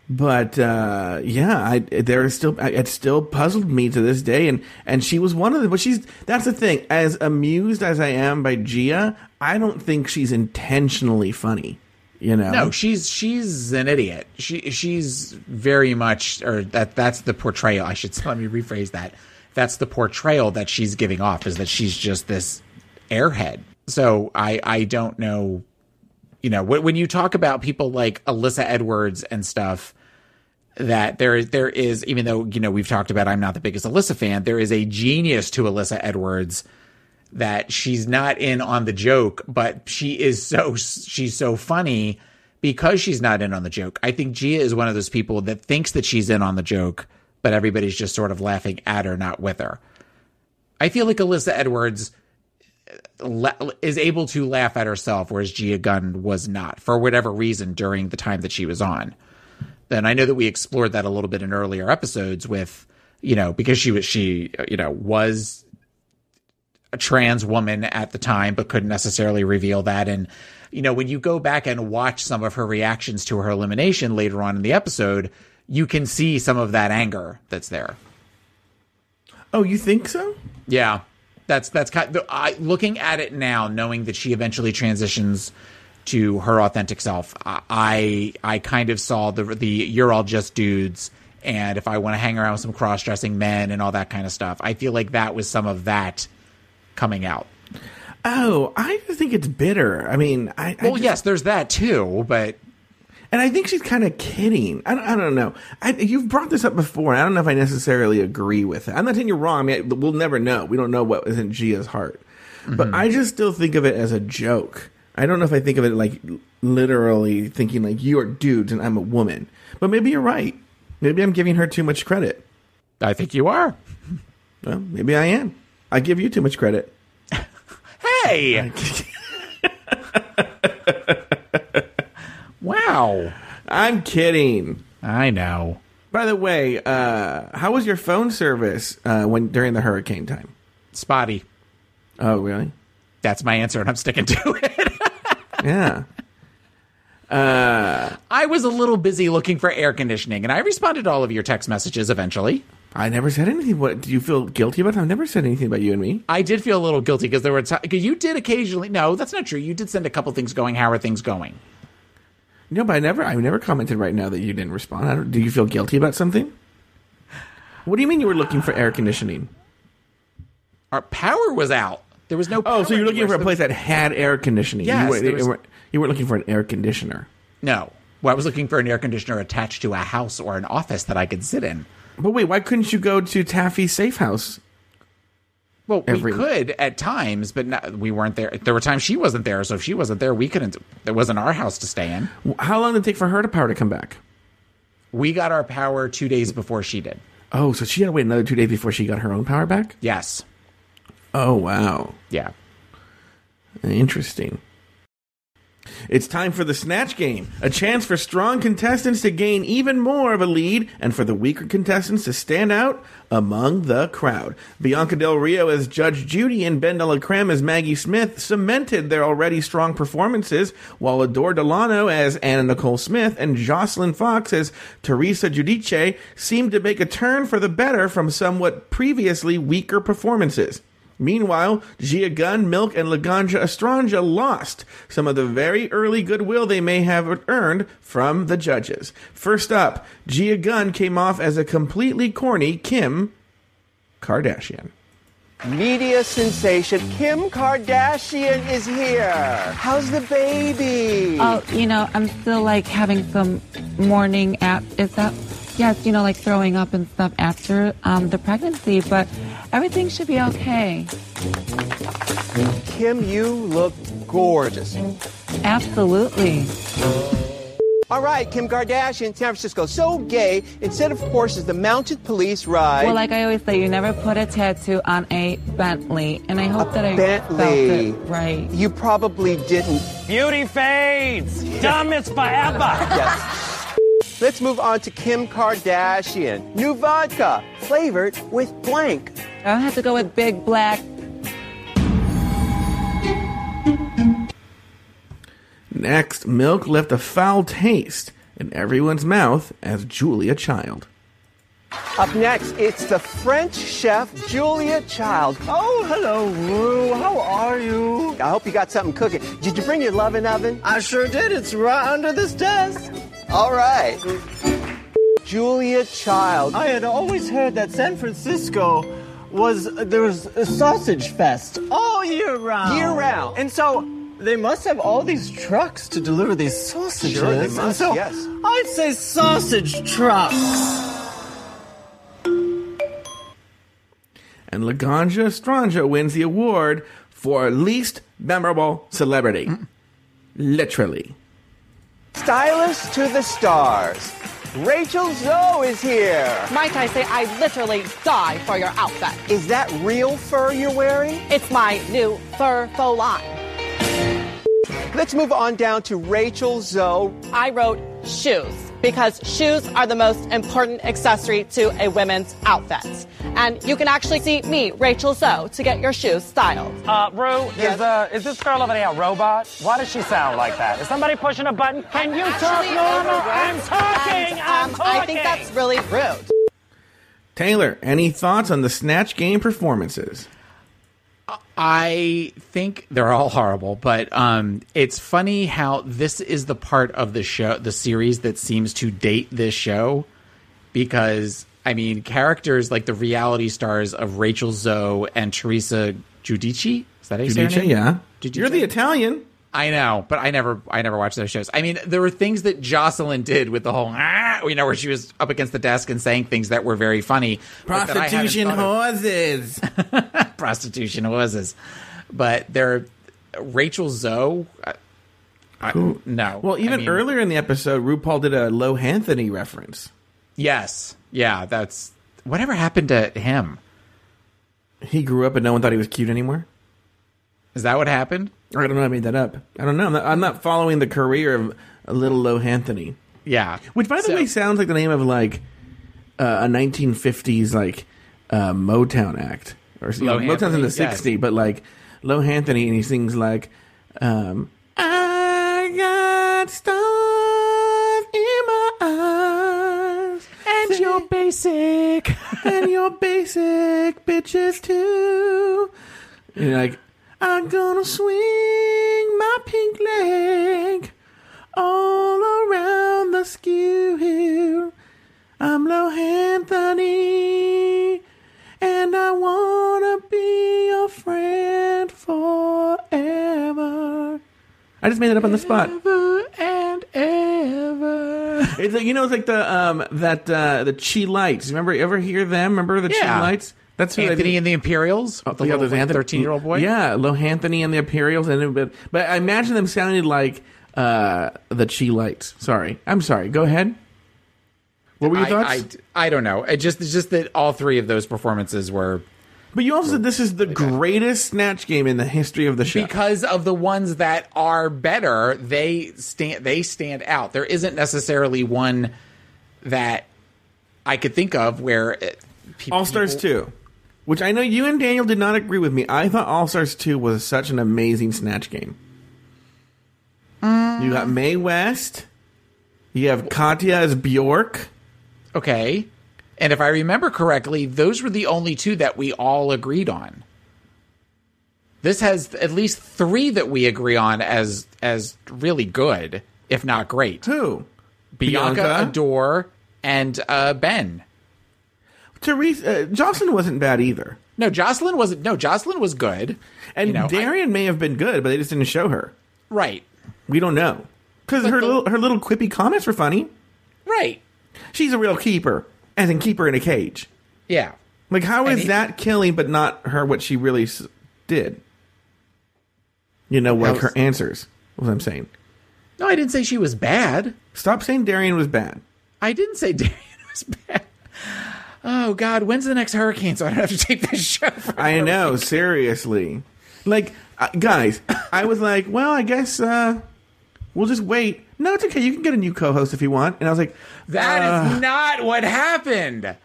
but uh, yeah, I there is still it still puzzled me to this day, and and she was one of them. But she's that's the thing. As amused as I am by Gia, I don't think she's intentionally funny. You know, No, she's she's an idiot. She she's very much, or that that's the portrayal. I should let me rephrase that. That's the portrayal that she's giving off is that she's just this airhead. So I I don't know. You know, when, when you talk about people like Alyssa Edwards and stuff, that there is there is even though you know we've talked about I'm not the biggest Alyssa fan, there is a genius to Alyssa Edwards that she's not in on the joke, but she is so she's so funny because she's not in on the joke. I think Gia is one of those people that thinks that she's in on the joke, but everybody's just sort of laughing at her, not with her. I feel like Alyssa Edwards uh, is able to laugh at herself, whereas Gia Gunn was not for whatever reason during the time that she was on. Then I know that we explored that a little bit in earlier episodes with, you know, because she was she you know was a trans woman at the time, but couldn't necessarily reveal that. And, you know, when you go back and watch some of her reactions to her elimination later on in the episode, you can see some of that anger that's there. Oh, you think so? Yeah. That's that's kind. Of, I looking at it now, knowing that she eventually transitions to her authentic self. I I kind of saw the the you're all just dudes, and if I want to hang around with some cross dressing men and all that kind of stuff, I feel like that was some of that coming out. Oh, I think it's bitter. I mean, I, I Well, just- yes, there's that too, but and I think she's kind of kidding. I, don't- I don't know. I, you've brought this up before, and I don't know if I necessarily agree with it. I'm not saying you're wrong. I mean, we'll never know. We don't know what was in Gia's heart, but mm-hmm. I just still think of it as a joke. I don't know if I think of it like literally thinking like you are dudes and I'm a woman. But maybe you're right. Maybe I'm giving her too much credit. I think you are. Well, maybe I am. I give you too much credit. Hey! wow. I'm kidding. I know. By the way, uh, how was your phone service uh, when during the hurricane time? Spotty. Oh, really? That's my answer, and I'm sticking to it. Yeah. I was a little busy looking for air conditioning, and I responded to all of your text messages eventually. I never said anything. What do you feel guilty about? I've never said anything about you and me. I did feel a little guilty because there were times you did occasionally. No, that's not true. You did send a couple things going. How are things going? No, but I never. I never commented right now that you didn't respond. I don't, do you feel guilty about something? What do you mean you were looking for air conditioning? Our power was out. There was no. Oh, so you're looking anywhere, for a place that had air conditioning. Yes, you, were, was- you weren't looking for an air conditioner. No, well, I was looking for an air conditioner attached to a house or an office that I could sit in. But wait, why couldn't you go to Taffy's safe house? Well, Every- we could at times, but not, we weren't there. There were times she wasn't there, so if she wasn't there, we couldn't. It wasn't our house to stay in. How long did it take for her to power to come back? We got our power two days before she did. Oh, so she had to wait another two days before she got her own power back? Yes. Oh, wow. Yeah. Interesting. It's time for the Snatch Game, a chance for strong contestants to gain even more of a lead and for the weaker contestants to stand out among the crowd. Bianca Del Rio as Judge Judy and Ben De La Creme as Maggie Smith cemented their already strong performances, while Adore Delano as Anna Nicole Smith and Joslyn Fox as Teresa Giudice seemed to make a turn for the better from somewhat previously weaker performances. Meanwhile, Gia Gunn, Milk, and Laganja Estranja lost some of the very early goodwill they may have earned from the judges. First up, Gia Gunn came off as a completely corny Kim Kardashian. Media sensation Kim Kardashian is here. How's the baby? Oh, you know, I'm still like having some morning app. Is that? Yes, you know, like throwing up and stuff after um, the pregnancy, but everything should be okay. Kim, you look gorgeous. Absolutely. All right, Kim Kardashian, San Francisco, so gay. Instead of horses, the mounted police ride. Well, like I always say, you never put a tattoo on a Bentley, and I hope that I felt Bentley. it right. You probably didn't. Beauty fades. Dumb is forever. Yes. Let's move on to Kim Kardashian. New vodka, flavored with blank. I'll have to go with big black. Next, Milk left a foul taste in everyone's mouth as Julia Child. Up next, it's the French chef Julia Child. Oh, hello, Ru. How are you? I hope you got something cooking. Did you bring your loving oven? I sure did. It's right under this desk. All right. Julia Child. I had always heard that San Francisco was there was a sausage fest all year round. Year round. And so they must have all these trucks to deliver these sausages. Sure, they And must, so yes. I'd say sausage trucks. And Laganja Estranja wins the award for least memorable celebrity. Literally. Stylist to the stars. Rachel Zoe is here. Might I say I literally die for your outfit. Is that real fur you're wearing? It's my new fur faux line. Let's move on down to Rachel Zoe. I wrote shoes because shoes are the most important accessory to a women's outfit. And you can actually see me, Rachel Zoe, to get your shoes styled. Uh, Ru, Yes. is, uh, is this girl over there a robot? Why does she sound like that? Is somebody pushing a button? Can you talk Actually, normal? I'm talking! and, I'm um, talking! I think that's really rude. Taylor, any thoughts on the Snatch Game performances? I think they're all horrible, but um, it's funny how this is the part of the show, the series that seems to date this show, because I mean, characters like the reality stars of Rachel Zoe and Teresa Giudice. Is that how you Giudice, yeah. Giudice? You're the Italian. I know, but I never, I never watched those shows. I mean, there were things that Joslyn did with the whole, ah, you know, where she was up against the desk and saying things that were very funny. but that I hadn't Prostitution horses. prostitution horses. But there are Rachel Zoe. I, I, Who- no. Well, even I mean, earlier in the episode, RuPaul did a Lohanthony reference. Yes. Yeah. That's whatever happened to him. He grew up and no one thought he was cute anymore. Is that what happened? I don't know. I made that up. I don't know. I'm not, I'm not following the career of a little Lohanthony. Yeah. Which, by the So- way, sounds like the name of like uh, a 1950s like uh, Motown act, or you know, Motown's in the Anthony, yes. 60s, but like Lohanthony, and he sings like, um, "I got stars in my eyes, and you're basic, and you're basic bitches too." And you're like, "I'm gonna swing my pink leg." all around the skew. I'm Lohanthony, and I wanna be your friend forever. I just made it up on the spot. and ever. It's like you know, it's like the um that uh the Chi-Lites. Remember, you ever hear them? Remember the Chi-Lites? That's who I Anthony and the Imperials. Oh, the yeah, little, thirteen-year-old boy. Yeah, Lohanthony and the Imperials, and but but I imagine them sounding like uh, the Chi-Lites. Sorry, I'm sorry. Go ahead. What were your I, thoughts? I, I don't know. It just it's just that all three of those performances were but you also said this is the greatest snatch game in the history of the show. because of the ones that are better. They stand they stand out. There isn't necessarily one that I could think of where it, pe- All Stars people- Two, which I know you and Daniel did not agree with me. I thought All Stars Two was such an amazing snatch game. Mm. You got Mae West. You have Katya as Bjork. Okay. And if I remember correctly, those were the only two that we all agreed on. This has at least three that we agree on as as really good, if not great. Who? Bianca, Bianca? Adore, and uh, Ben. Teresa uh, Joslyn wasn't bad either. No, Joslyn wasn't. No, Joslyn was good. And You know, I- Darienne may have been good, but they just didn't show her. Right. We don't know because her little her little quippy comments were funny. Right. She's a real keeper, as in keeper in a cage. Yeah. Like how is he- that killing, but not her what she really s- did? You know, like How's- her answers. What I'm saying. No, I didn't say she was bad. Stop saying Darienne was bad. I didn't say Darienne was bad. Oh God, when's the next hurricane? So I don't have to take this show. For I know, seriously. Like, uh, guys, I was like, well, I guess uh, we'll just wait. No, it's okay. You can get a new co-host if you want. And I was like, That is uh, not what happened.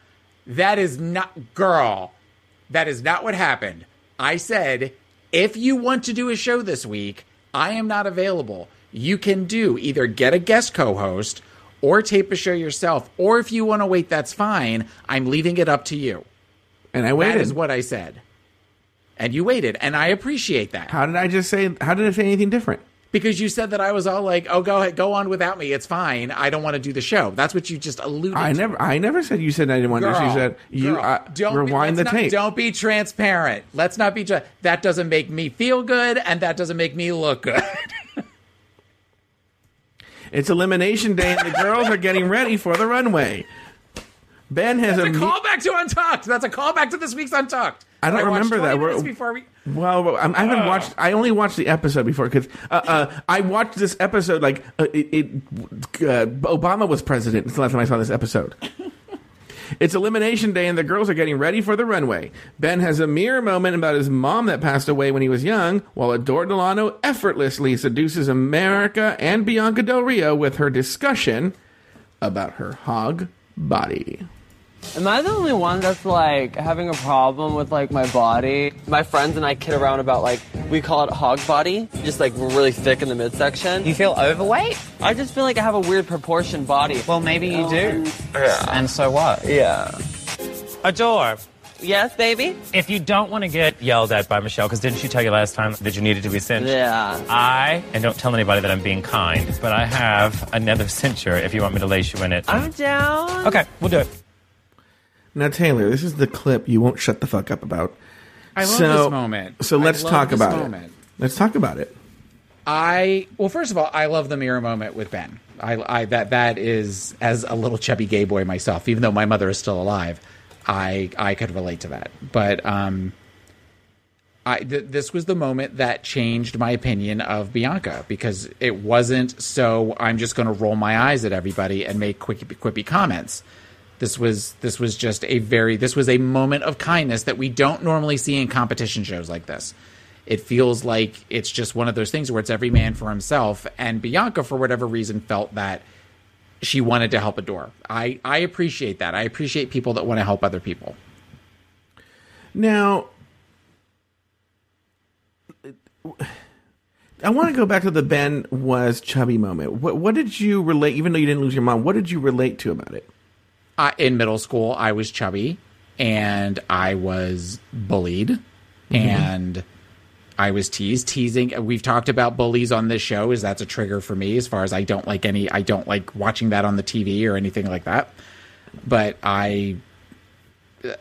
That is not, girl. That is not what happened. I said, if you want to do a show this week, I am not available. You can do either get a guest co host or tape a show yourself. Or if you want to wait, that's fine. I'm leaving it up to you. And I waited. That is what I said. And you waited. And I appreciate that. How did I just say? How did I say anything different? Because you said that I was all like, "Oh, go ahead, go on without me. It's fine. I don't want to do the show." That's what you just alluded. I to. never, I never said you said I didn't want to. Girl, You said you girl, uh, don't be- rewind the let's not- tape. Don't be transparent. Let's not be. Tra- that doesn't make me feel good, and that doesn't make me look good. It's elimination day, and the girls are getting ready for the runway. Ben has That's a a. callback to Untucked. That's a callback to this week's Untucked. I don't watched remember that. 20 minutes We're- before we. Well, I'm- I haven't watched. I only watched the episode before because uh, uh, I watched this episode like uh, it. it uh, Obama was president. It's the last time I saw this episode. It's elimination day, and the girls are getting ready for the runway. Ben has a mirror moment about his mom that passed away when he was young, while Adore Delano effortlessly seduces America and Bianca Del Rio with her discussion about her hog body. Am I the only one that's like having a problem with like my body? My friends and I kid around about like we call it hog body, just like we're really thick in the midsection. You feel overweight? I just feel like I have a weird proportion body. Well, maybe you do. Yeah. And so what? Yeah. Adore, Yes, baby? If you don't want to get yelled at by Michelle, because didn't she tell you last time that you needed to be cinched? Yeah. I, and don't tell anybody that I'm being kind, but I have another cincher if you want me to lace you in it. I'm down. Okay, we'll do it. Now, Taylor, this is the clip you won't shut the fuck up about. I love So- this moment. So let's talk this about moment. it. Let's talk about it. I well, first of all, I love the mirror moment with Ben. I, I that that is as a little chubby gay boy myself. Even though my mother is still alive, I I could relate to that. But um, I th- this was the moment that changed my opinion of Bianca because it wasn't so I'm just going to roll my eyes at everybody and make quippy, quippy comments. This was this was just a very this was a moment of kindness that we don't normally see in competition shows like this. It feels like it's just one of those things where it's every man for himself. And Bianca, for whatever reason, felt that she wanted to help Adore. I I appreciate that. I appreciate people that want to help other people. Now, I want to go back to the Ben was chubby moment. What, what did you relate, even though you didn't lose your mom, what did you relate to about it? Uh, in middle school, I was chubby and I was bullied and I was teased. Teasing, we've talked about bullies on this show, is that's a trigger for me as far as I don't like any, I don't like watching that on the TV or anything like that. But I,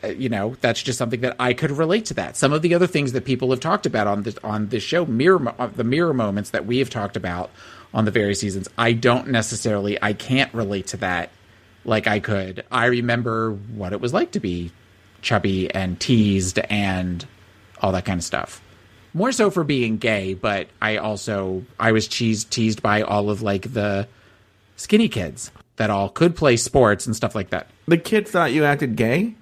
uh, you know, that's just something that I could relate to that. Some of the other things that people have talked about on this, on this show, mirror, uh, the mirror moments that we have talked about on the various seasons, I don't necessarily, I can't relate to that like I could. I remember what it was like to be chubby and teased and all that kind of stuff. More so for being gay, but I also I was teased teased by all of like the skinny kids that all could play sports and stuff like that. The kids thought you acted gay?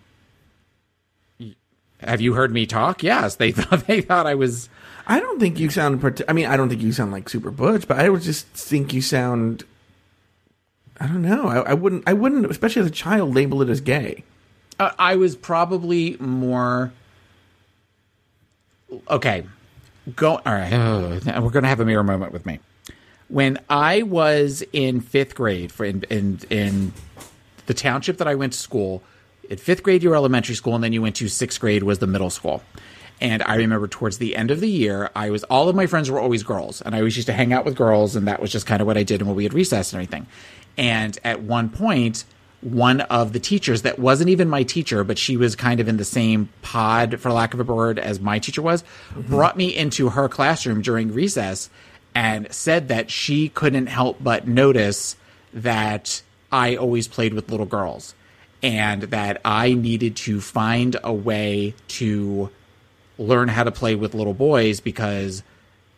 Have you heard me talk? Yes, they thought they thought I was I don't think you sound. I mean, I don't think you sound like super butch, but I would just think you sound. I don't know. I, I wouldn't. I wouldn't, especially as a child, label it as gay. Uh, I was probably more okay. Go all right. oh, we're going to have a mirror moment with me. When I was in fifth grade, for in in, in the township that I went to school, in fifth grade you were elementary school, and then you went to sixth grade was the middle school. And I remember towards the end of the year, I was all of my friends were always girls, and I always used to hang out with girls, and that was just kind of what I did And when we had recess and everything. And at one point, one of the teachers that wasn't even my teacher, but she was kind of in the same pod, for lack of a word, as my teacher was, mm-hmm. brought me into her classroom during recess and said that she couldn't help but notice that I always played with little girls and that I needed to find a way to learn how to play with little boys because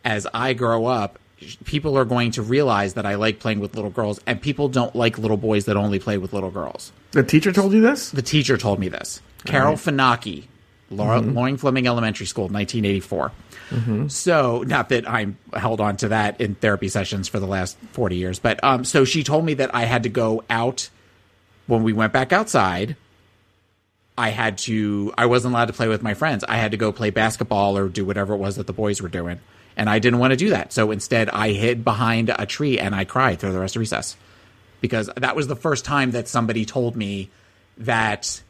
as I grow up, people are going to realize that I like playing with little girls, and people don't like little boys that only play with little girls. The teacher told you this? The teacher told me this. Carol Finaki, Laura, Mhm. Loring Fleming Elementary School, 1984. Mm-hmm. So, not that I'm held on to that in therapy sessions for the last 40 years, but um, so she told me that I had to go out when we went back outside. I had to, I wasn't allowed to play with my friends. I had to go play basketball or do whatever it was that the boys were doing. And I didn't want to do that. So instead, I hid behind a tree and I cried through the rest of recess because that was the first time that somebody told me that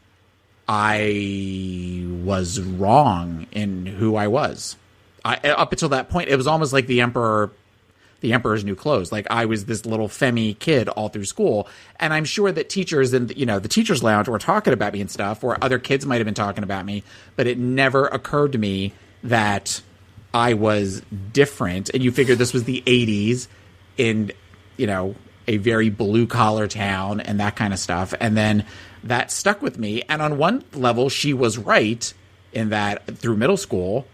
I was wrong in who I was. I, up until that point, it was almost like the emperor, the emperor's new clothes. Like I was this little femmy kid all through school, and I'm sure that teachers and you know the teachers' lounge were talking about me and stuff, or other kids might have been talking about me, but it never occurred to me that I was different. And you figure this was the '80s in you know a very blue collar town and that kind of stuff, and then that stuck with me. And on one level, she was right in that through middle school.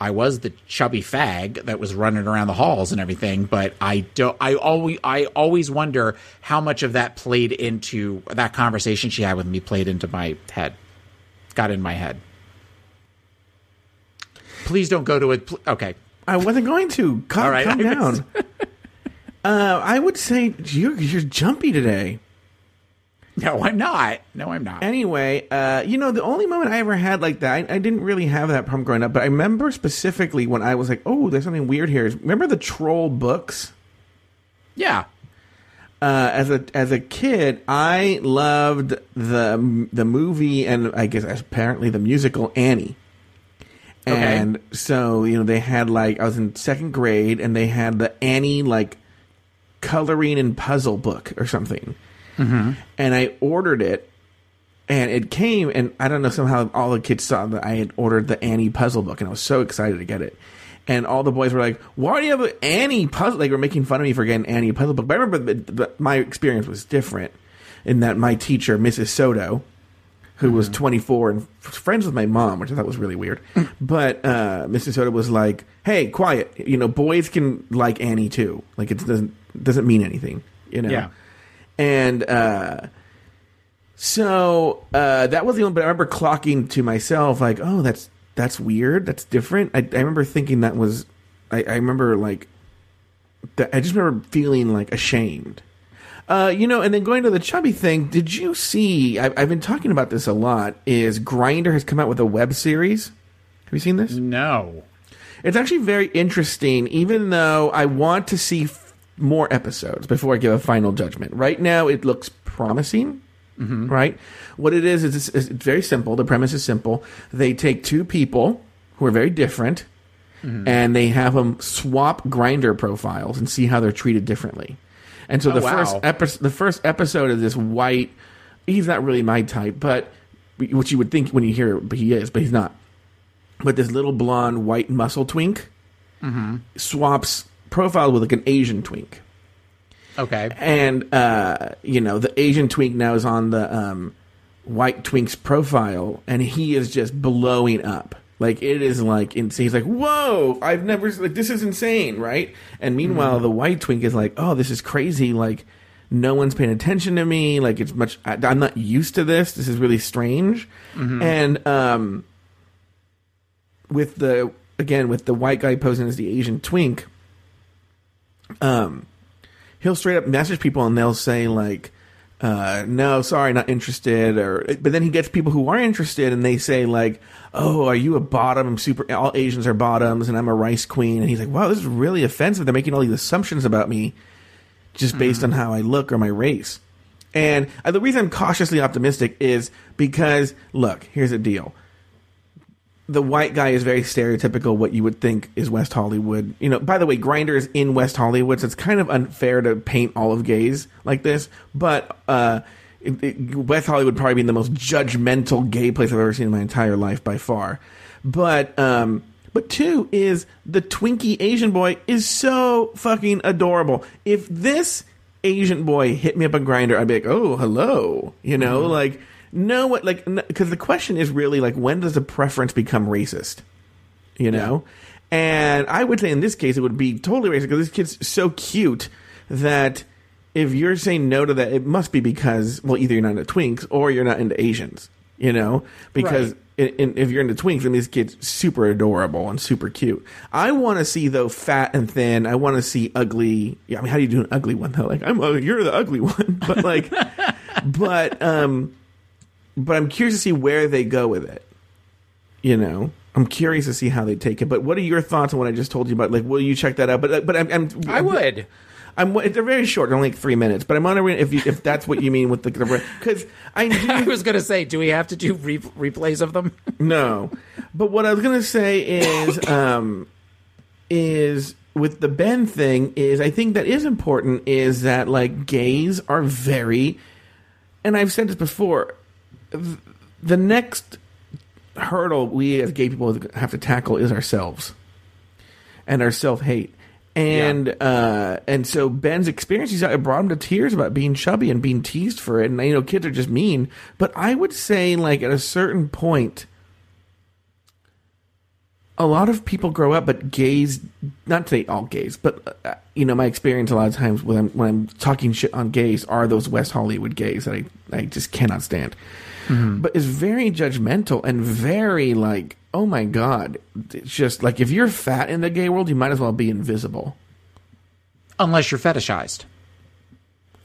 I was the chubby fag that was running around the halls and everything, but I don't. I always, I always wonder how much of that played into that conversation she had with me played into my head, got in my head. Please don't go to it. Okay, I wasn't going to. Calm, All right, calm I was- down. uh, I would say you're you're jumpy today. No, I'm not. No, I'm not. Anyway, uh, you know, the only moment I ever had like that, I, I didn't really have that problem growing up, but I remember specifically when I was like, oh, there's something weird here. Remember the troll books? Yeah. uh, as a as a kid, I loved the the movie and I guess apparently the musical Annie. And so you know they had like I was in second grade and they had the Annie like coloring and puzzle book or something, Mm-hmm. and I ordered it, and it came and I don't know somehow all the kids saw that I had ordered the Annie puzzle book and I was so excited to get it. And all the boys were like, "Why do you have an Annie puzzle?" Like, were making fun of me for getting an Annie puzzle book. But I remember that that my experience was different in that my teacher, Mrs. Soto, who was 24 and f- friends with my mom, which I thought was really weird. but uh, Mrs. Soto was like, "Hey, quiet! You know, boys can like Annie too. Like, it doesn't doesn't mean anything. You know." Yeah. And uh, so uh, that was the only. But I remember clocking to myself like, "Oh, that's that's weird. That's different." I, I remember thinking that was. I, I remember like. That, I just remember feeling like ashamed. Uh, you know, and then going to the chubby thing, did you see? I've, I've been talking about this a lot. Is Grindr has come out with a web series? Have you seen this? No. It's actually very interesting, even though I want to see f- more episodes before I give a final judgment. Right now, it looks promising. Right? What it is is it's, it's very simple. The premise is simple. They take two people who are very different, and they have them swap Grindr profiles and see how they're treated differently. And so Oh, the wow. first episode, the first episode of this white, he's not really my type, but which you would think when you hear, but he is, but he's not. But this little blonde white muscle twink Mm-hmm. swaps profile with like an Asian twink. Okay. And uh, you know, the Asian twink now is on the um, white twink's profile, and he is just blowing up. Like it is like insane. He's like, "Whoa! I've never like this is insane, right?" And meanwhile, the white twink is like, "Oh, this is crazy! Like, no one's paying attention to me. Like, it's much. I, I'm not used to this. This is really strange." Mhm. And um, with the again with the white guy posing as the Asian twink, um, he'll straight up message people and they'll say like, uh, "No, sorry, not interested." Or but then he gets people who are interested and they say like, "Oh, are you a bottom? I'm super. All Asians are bottoms, and I'm a rice queen." And he's like, "Wow, this is really offensive. They're making all these assumptions about me just based on how I look or my race." And the reason I'm cautiously optimistic is because look, here's the deal the white guy is very stereotypical what you would think is West Hollywood. You know, by the way, Grindr is in West Hollywood, so it's kind of unfair to paint all of gays like this. But uh, it, it, West Hollywood probably being the most judgmental gay place I've ever seen in my entire life by far. But um, but two is the Twinkie Asian boy is so fucking adorable. If this Asian boy hit me up on Grindr, I'd be like, oh, hello, you know, like no what like because the question is really like when does a preference become racist you know and i would say in this case it would be totally racist because this kid's so cute that if you're saying no to that it must be because well either you're not into twinks or you're not into asians you know because in, in, if you're into twinks then this kid's super adorable and super cute i want to see though fat and thin i want to see ugly yeah, i mean how do you do an ugly one though like i'm uh, you're the ugly one but like but um but I'm curious to see where they go with it. You know, I'm curious to see how they take it. But what are your thoughts on what I just told you about? Like, will you check that out? But but I'm, I'm I would. I'm. They're very short. They're only like three minutes. But I'm wondering if you, if that's what you mean with the because I I was going to say, do we have to do re- replays of them? no. But what I was gonna say is um is with the Ben thing is I think that is important is that like gays are very and I've said this before the next hurdle we as gay people have to tackle is ourselves and our self hate. And uh, and so Ben's experience, he's it brought him to tears about being chubby and being teased for it. And you know, kids are just mean. But I would say, like at a certain point, a lot of people grow up, but gays, not to say all gays, but uh, you know, my experience a lot of times when I'm when I'm talking shit on gays are those West Hollywood gays that I I just cannot stand. Mm-hmm. But is very judgmental and very like, oh my god, it's just like if you're fat in the gay world, you might as well be invisible. Unless you're fetishized.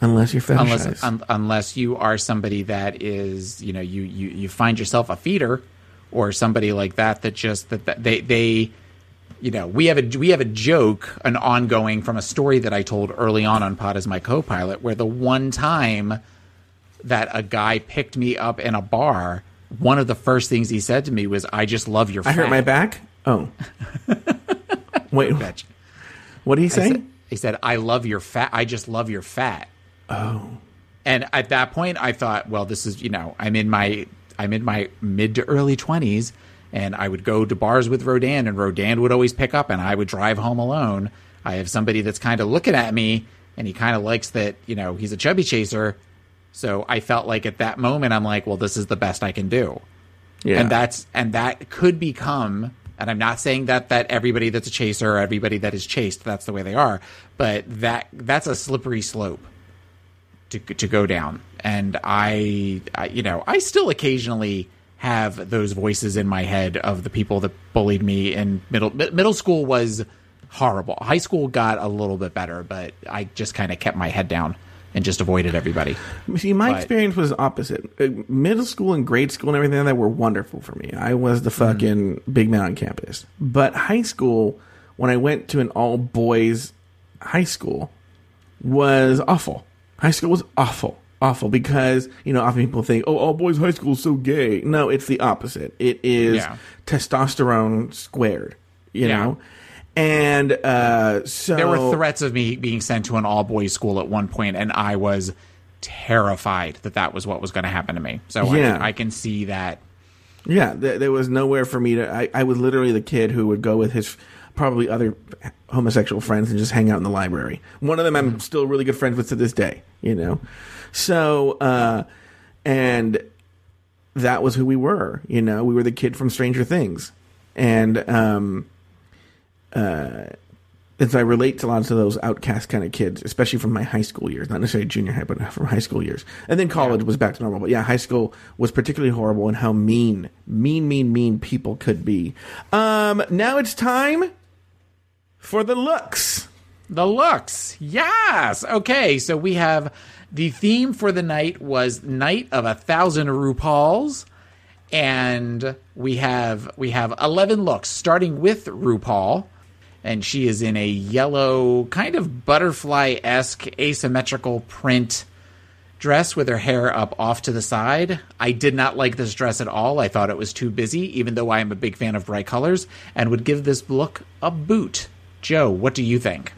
Unless you're fetishized. Unless un- unless you are somebody that is, you know, you, you, you find yourself a feeder or somebody like that that just that, that they they you know, we have a we have a joke, an ongoing from a story that I told early on on Pod as my co-pilot, where the one time that a guy picked me up in a bar, one of the first things he said to me was, "I just love your." I hurt fat." my back. Oh, wait. What did he say? said- he said, "I love your fat. I just love your fat." Oh. And at that point, I thought, well, this is you know, I'm in my I'm in my mid to early twenties, and I would go to bars with Rodan, and Rodan would always pick up, and I would drive home alone. I have somebody that's kind of looking at me, and he kind of likes that you know he's a chubby chaser. So I felt like at that moment, I'm like, well, this is the best I can do. Yeah. And that's and that could become and I'm not saying that that everybody that's a chaser or everybody that is chased that's the way they are, but that that's a slippery slope to to go down. And I, I you know, I still occasionally have those voices in my head of the people that bullied me in middle middle school was horrible. High school got a little bit better, but I just kind of kept my head down and just avoided everybody. See, my But- experience was opposite. Uh, Middle school and grade school and everything like that were wonderful for me. I was the Mm-hmm. fucking big man on campus. But high school, when I went to an all boys high school, was awful. High school was awful. Awful because, you know, often people think, oh, all boys high school is so gay. No, it's the opposite. It is Yeah. testosterone squared, you Yeah. know? And uh, so. There were threats of me being sent to an all boys school at one point, and I was terrified that that was what was going to happen to me. So I- Yeah. I, can see that. Yeah, there, there was nowhere for me to. I, I was literally the kid who would go with his probably other homosexual friends and just hang out in the library. One of them I'm still really good friends with to this day, you know? So, uh, and that was who we were, you know? We were the kid from Stranger Things. And, um, uh, and so I relate to lots of those outcast kind of kids, especially from my high school years, not necessarily junior high, but from high school years. And then college was back to normal. But yeah, high school was particularly horrible and how mean, mean, mean, mean people could be. Um, now it's time for the looks. The looks. Yes. Okay. So we have the theme for the night was Night of a Thousand RuPauls. And we have we have eleven looks, starting with RuPaul. And she is in a yellow, kind of butterfly esque asymmetrical print dress with her hair up off to the side. I did not like this dress at all. I thought it was too busy, even though I am a big fan of bright colors, and would give this look a boot. Joe, what do you think?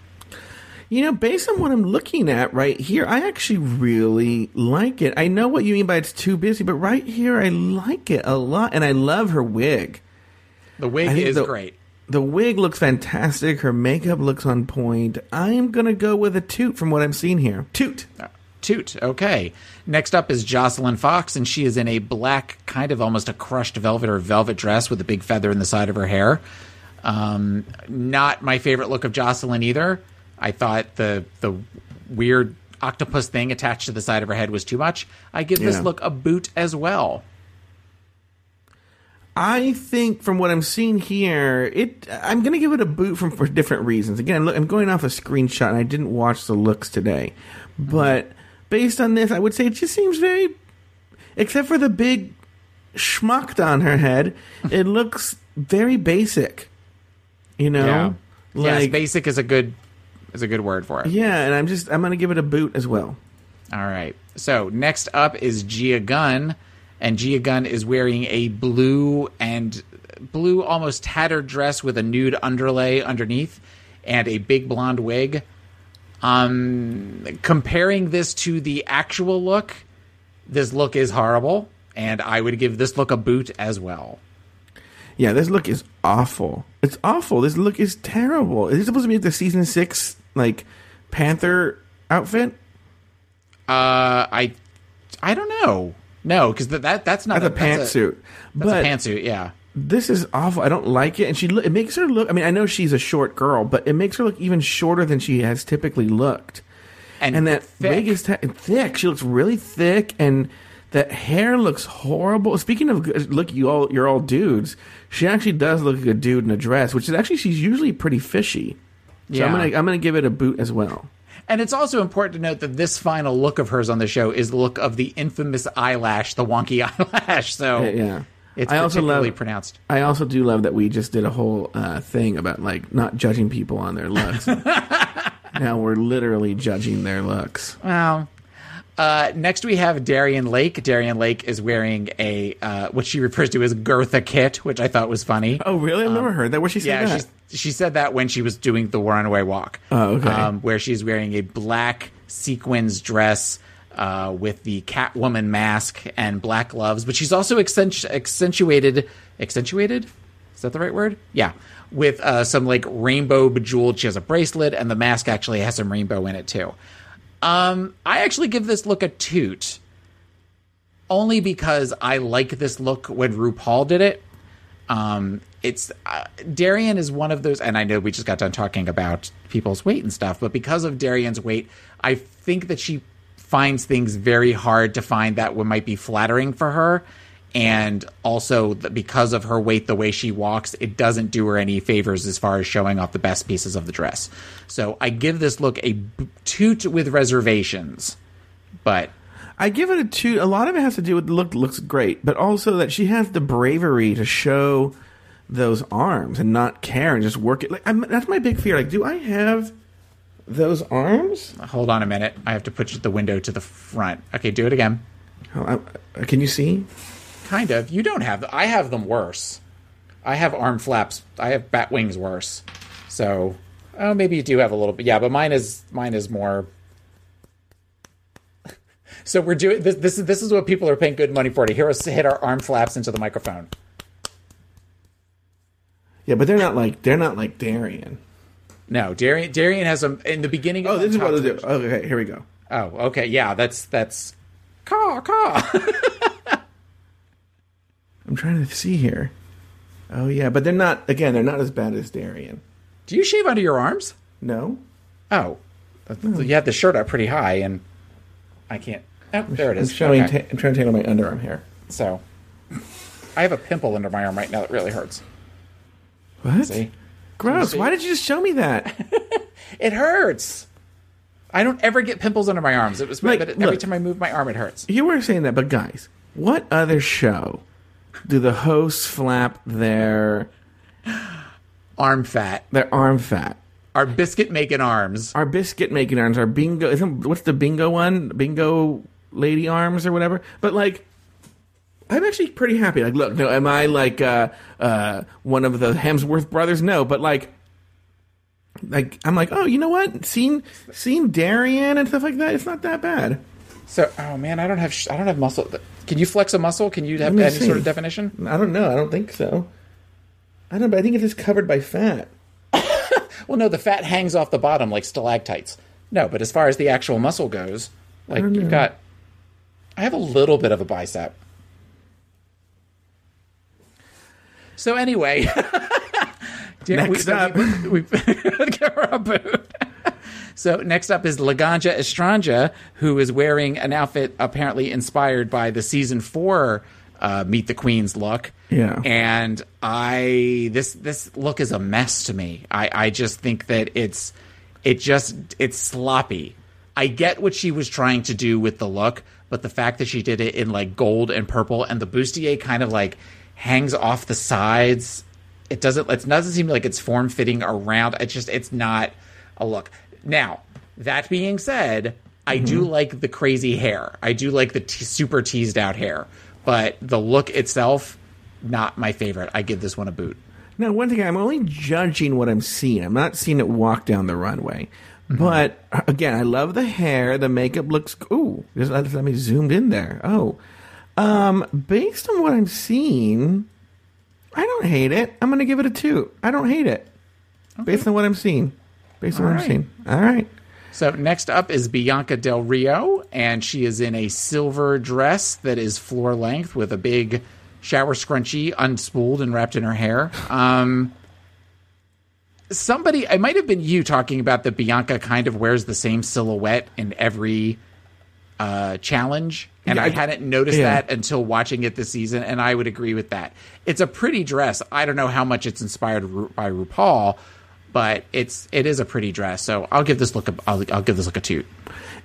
You know, based on what I'm looking at right here, I actually really like it. I know what you mean by it's too busy, but right here, I like it a lot, and I love her wig. The wig is the- great. The wig looks fantastic. Her makeup looks on point. I'm gonna go with a toot from what I'm seeing here. Toot. Toot. Okay. Next up is Joslyn Fox, and she is in a black, kind of almost a crushed velvet or velvet dress with a big feather in the side of her hair. Um, not my favorite look of Jocelyn either. I thought the the weird octopus thing attached to the side of her head was too much. I give this look a boot as well. I think from what I'm seeing here, it I'm gonna give it a boot from for different reasons. Again, look, I'm going off a screenshot, and I didn't watch the looks today, but based on this, I would say it just seems very, except for the big schmucked on her head, it looks very basic. You know, yeah. yes, basic is a good is a good word for it. yeah, and I'm just I'm gonna give it a boot as well. All right. So next up is Gia Gunn, and Gia Gunn is wearing a blue and blue, almost tattered dress with a nude underlay underneath, and a big blonde wig. Um, comparing this to the actual look, this look is horrible, and I would give this look a boot as well. Yeah, this look is awful. It's awful. This look is terrible. Is it supposed to be the season six like Panther outfit? Uh, I, I don't know. No, because that, that that's not That's a pantsuit. That's But- a pantsuit. Yeah. This is awful. I don't like it, and she it makes her look. I mean, I know she's a short girl, but it makes her look even shorter than she has typically looked. And, that thick. is ta- thick. She looks really thick, and that hair looks horrible. Speaking of look, you all you're all dudes. She actually does look like a dude in a dress, which is actually she's usually pretty fishy. So Yeah. I'm gonna I'm gonna give it a boot as well. And it's also important to note that this final look of hers on the show is the look of the infamous eyelash, the wonky eyelash. So Yeah. It's I also love pronounced. I also do love that we just did a whole uh, thing about like not judging people on their looks. now we're literally judging their looks. Wow. Uh, next, we have Darienne Lake. Darienne Lake is wearing a uh, what she refers to as Eartha Kitt, which I thought was funny. Oh, really? I've never heard that. What she said yeah, she said that when she was doing the Runaway Walk. Oh, okay. Um, where she's wearing a black sequins dress uh, with the Catwoman mask and black gloves, but she's also accentu- accentuated. Accentuated? Is that the right word? Yeah. With uh, some like rainbow bejeweled. She has a bracelet, and the mask actually has some rainbow in it too. Um, I actually give this look a toot, only because I like this look when RuPaul did it. Um, it's uh, Darienne is one of those, and I know we just got done talking about people's weight and stuff, but because of Darienne's weight, I think that she finds things very hard to find that might be flattering for her. And also, because of her weight, the way she walks, it doesn't do her any favors as far as showing off the best pieces of the dress. So I give this look a b- toot with reservations, but I give it a two. A lot of it has to do with the look. Looks great, but also that she has the bravery to show those arms and not care and just work it. Like I'm, that's my big fear. Like, do I have those arms? hold on a minute. I have to put the window to the front. Okay, do it again. Oh, uh, I- can you see? Kind of. You don't have. I have them worse. I have arm flaps. I have bat wings worse. So, oh, maybe you do have a little bit. Yeah, but mine is mine is more. So we're doing this. This is this is what people are paying good money for to hear us hit our arm flaps into the microphone. Yeah, but they're not like they're not like Darienne. No, Darienne. Darienne has them in the beginning. Of Oh, this is what they do. Okay, here we go. Oh, okay. Yeah, that's that's. Caw caw. I'm trying to see here. Oh yeah, but they're not. Again, they're not as bad as Darienne. Do you shave under your arms? No. Oh, you had the shirt up pretty high, and I can't. Oh, there it is. I'm showing. Okay. ta- I'm trying to tangle my underarm hair. So, I have a pimple under my arm right now that really hurts. What? See? Gross. see? Why did you just show me that? It hurts. I don't ever get pimples under my arms. It was Like, but every look. time I move my arm, it hurts. you were saying that, but guys, what other show do the hosts flap their Arm fat. their arm fat? Our biscuit making arms. Our biscuit making arms, our bingo. Isn't, what's the bingo one? Bingo lady arms or whatever. But like, I'm actually pretty happy. Like, look, no, am I like uh, uh, one of the Hemsworth brothers? No, but like, like I'm like, oh, you know what? Seeing seeing Darienne and stuff like that, it's not that bad. So, oh man, I don't have sh- I don't have muscle. Can you flex a muscle? Can you have any see. sort of definition? I don't know. I don't think so. I don't. But I think it's just covered by fat. Well, no, the fat hangs off the bottom like stalactites. No, but as far as the actual muscle goes, like you've got, I have a little bit of a bicep. So anyway, Next we, up. we, we, a boot. So next up is Laganja Estranja, who is wearing an outfit apparently inspired by the season four uh, Meet the Queens look. Yeah. And I this this look is a mess to me. I, I just think that it's it just it's sloppy. I get what she was trying to do with the look, but the fact that she did it in like gold and purple and the bustier kind of like hangs off the sides. It doesn't it doesn't seem like it's form fitting around. It just it's not a look. Now, that being said, I do like the crazy hair. I do like the t- super teased out hair, but the look itself not my favorite. I give this one a boot. Now, one thing, I'm only judging what I'm seeing. I'm not seeing it walk down the runway. But uh, again, I love the hair. The makeup looks. Ooh, just let, let me zoomed in there. Oh, um, based on what I'm seeing, I don't hate it. I'm going to give it a two. I don't hate it. Based on what I'm seeing. Based on All what right. I'm seeing. All right. So next up is Bianca Del Rio, and she is in a silver dress that is floor length with a big shower scrunchie unspooled and wrapped in her hair. Um, somebody, it might have been you talking about that Bianca kind of wears the same silhouette in every uh, challenge, and Yeah, I I- hadn't noticed yeah. that until watching it this season, and I would agree with that. It's a pretty dress. I don't know how much it's inspired by RuPaul, but it's it is a pretty dress. So I'll give this look a I'll, I'll give this look a toot.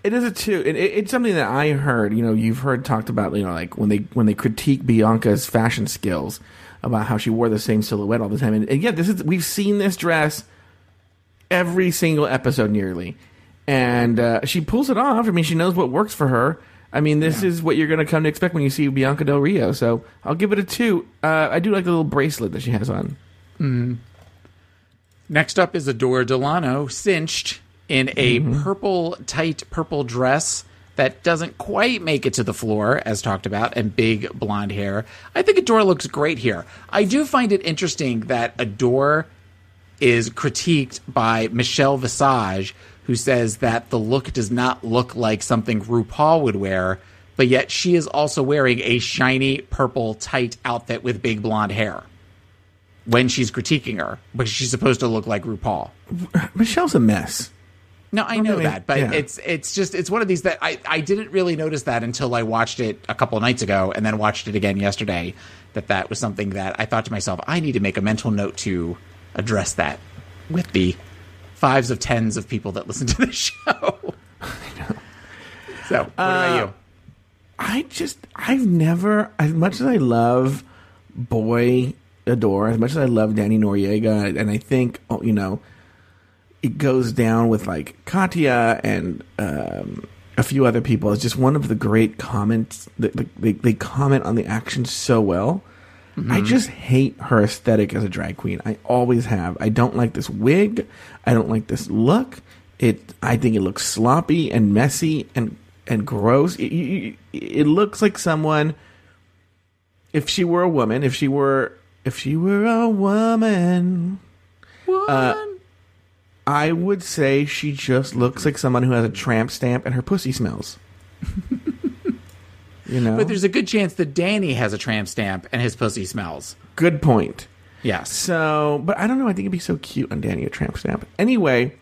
It is a two. It, it, it's something that I heard. You know, you've heard talked about. You know, like when they when they critique Bianca's fashion skills about how she wore the same silhouette all the time. And, and yeah, this is we've seen this dress every single episode nearly, and uh, she pulls it off. I mean, she knows what works for her. I mean, this is what you're going to come to expect when you see Bianca Del Rio. So I'll give it a two. Uh, I do like the little bracelet that she has on. Mm. Next up is Adore Delano, cinched in a mm-hmm. purple, tight purple dress that doesn't quite make it to the floor, as talked about, and big blonde hair. I think Adore looks great here. I do find it interesting that Adore is critiqued by Michelle Visage, who says that the look does not look like something RuPaul would wear, but yet she is also wearing a shiny purple tight outfit with big blonde hair when she's critiquing her, because she's supposed to look like RuPaul. Michelle's a mess. No, I know really- that, but yeah. it's it's just it's one of these that I I didn't really notice that until I watched it a couple of nights ago and then watched it again yesterday. That that was something that I thought to myself, I need to make a mental note to address that with the fives of tens of people that listen to the show. So, what about uh, you? I just I've never as much as I love Boy Adore, as much as I love Danny Noriega, and I think oh, you know it goes down with like Katya and um, a few other people. It's just one of the great comments. That, they they comment on the action so well. I Mhm. just hate her aesthetic as a drag queen. I always have. I don't like this wig. I don't like this look. It. I think it looks sloppy and messy and and gross. It, it, it looks like someone. If she were a woman, if she were, if she were a woman, uh, I would say she just looks like someone who has a tramp stamp and her pussy smells. you know, But there's a good chance that Danny has a tramp stamp and his pussy smells. good point. Yes. So, but I don't know. I think it'd be so cute on Danny a tramp stamp. Anyway,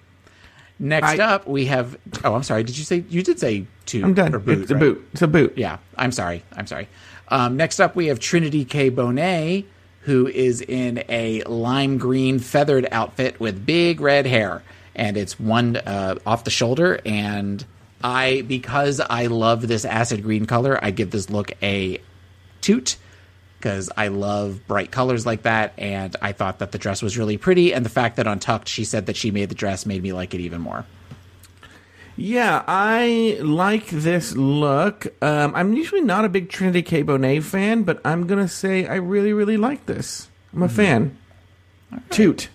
Next up, we have. Oh, I'm sorry. Did you say you did say two? I'm done. Or boot, it's a right? boot. It's a boot. Yeah, I'm sorry. I'm sorry. Um, next up, we have Trinity K. Bonet, who is in a lime green feathered outfit with big red hair, and it's one uh, off the shoulder. And I, because I love this acid green color, I give this look a toot because I love bright colors like that, and I thought that the dress was really pretty. And the fact that on Tucked she said that she made the dress made me like it even more. Yeah, I like this look. Um, I'm usually not a big Trinity K. Bonet fan, but I'm gonna say I really, really like this. I'm a fan. Toot.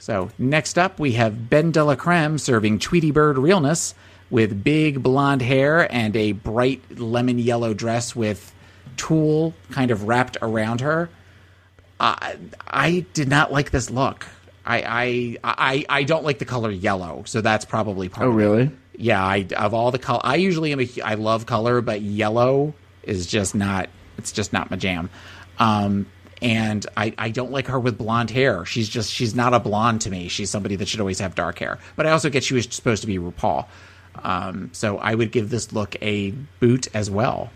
So next up, we have Ben de la Creme serving Tweety Bird realness with big blonde hair and a bright lemon yellow dress with tulle kind of wrapped around her. I I did not like this look. I I I, I don't like the color yellow, so that's probably part. Oh, of it. really? Yeah, I of all the color, I usually am a I love color, but yellow is just not. It's just not my jam. Um, and I I don't like her with blonde hair. She's just she's not a blonde to me. She's somebody that should always have dark hair. But I also get she was supposed to be RuPaul. Um, so I would give this look a boot as well.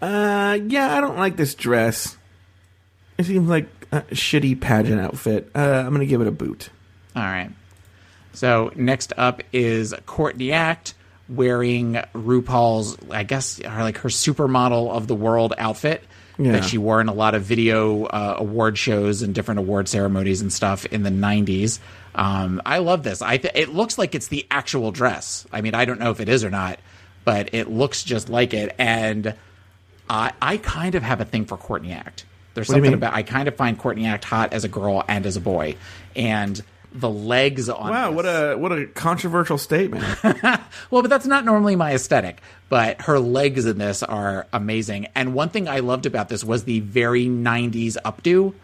Uh, yeah, I don't like this dress. It seems like a shitty pageant outfit. Uh, I'm gonna give it a boot. All right. So next up is Courtney Act wearing RuPaul's, I guess, her, like her supermodel of the world outfit Yeah. that she wore in a lot of video uh, award shows and different award ceremonies and stuff in the '90s. Um, I love this. I th- it looks like it's the actual dress. I mean, I don't know if it is or not, but it looks just like it. And I, I kind of have a thing for Courtney Act. There's What something about I kind of find Courtney Act hot as a girl and as a boy, and the legs on. Wow, what a what a controversial statement. Well, but that's not normally my aesthetic. But her legs in this are amazing. And one thing I loved about this was the very 90s updo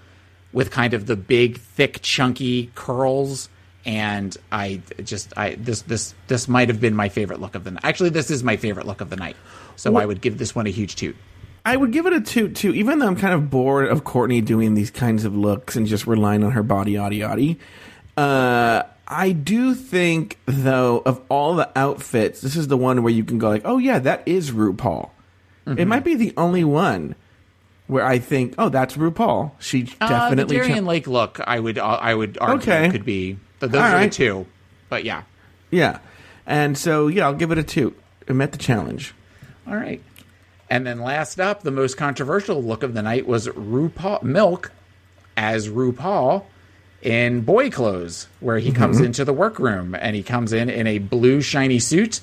with kind of the big, thick, chunky curls. And I just, I this this this might have been my favorite look of the night. Actually, this is my favorite look of the night. So What- I would give this one a huge toot. I would give it a toot too, even though I'm kind of bored of Courtney doing these kinds of looks and just relying on her body, yaddy yaddy. Uh, I do think though of all the outfits, this is the one where you can go like, oh yeah, that is RuPaul. It might be the only one. where I think, oh, that's RuPaul. She Uh, definitely. the Darienne cha- Lake look. I would uh, I would argue Okay. could be. But those All are the right. two. But yeah. yeah, and so yeah, I'll give it a two. It met the challenge. All right. And then last up, the most controversial look of the night was RuPaul Milk as RuPaul in boy clothes, where he comes Mhm. into the workroom and he comes in in a blue shiny suit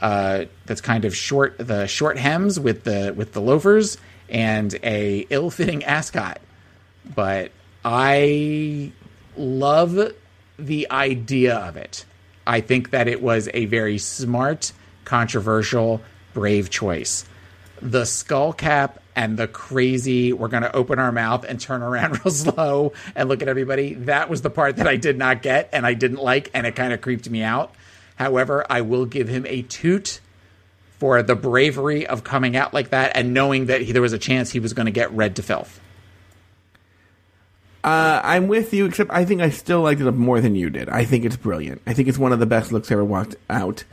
uh, that's kind of short, the short hems with the with the loafers and a ill-fitting ascot. But I love the idea of it. I think that it was a very smart, controversial, brave choice. The skull cap and the crazy, we're going to open our mouth and turn around real slow and look at everybody. That was the part that I did not get and I didn't like, and it kind of creeped me out. However, I will give him a toot for the bravery of coming out like that and knowing that he, there was a chance he was going to get red to filth. Uh, I'm with you, except I think I still liked it more than you did. I think it's brilliant. I think it's one of the best looks I ever walked out.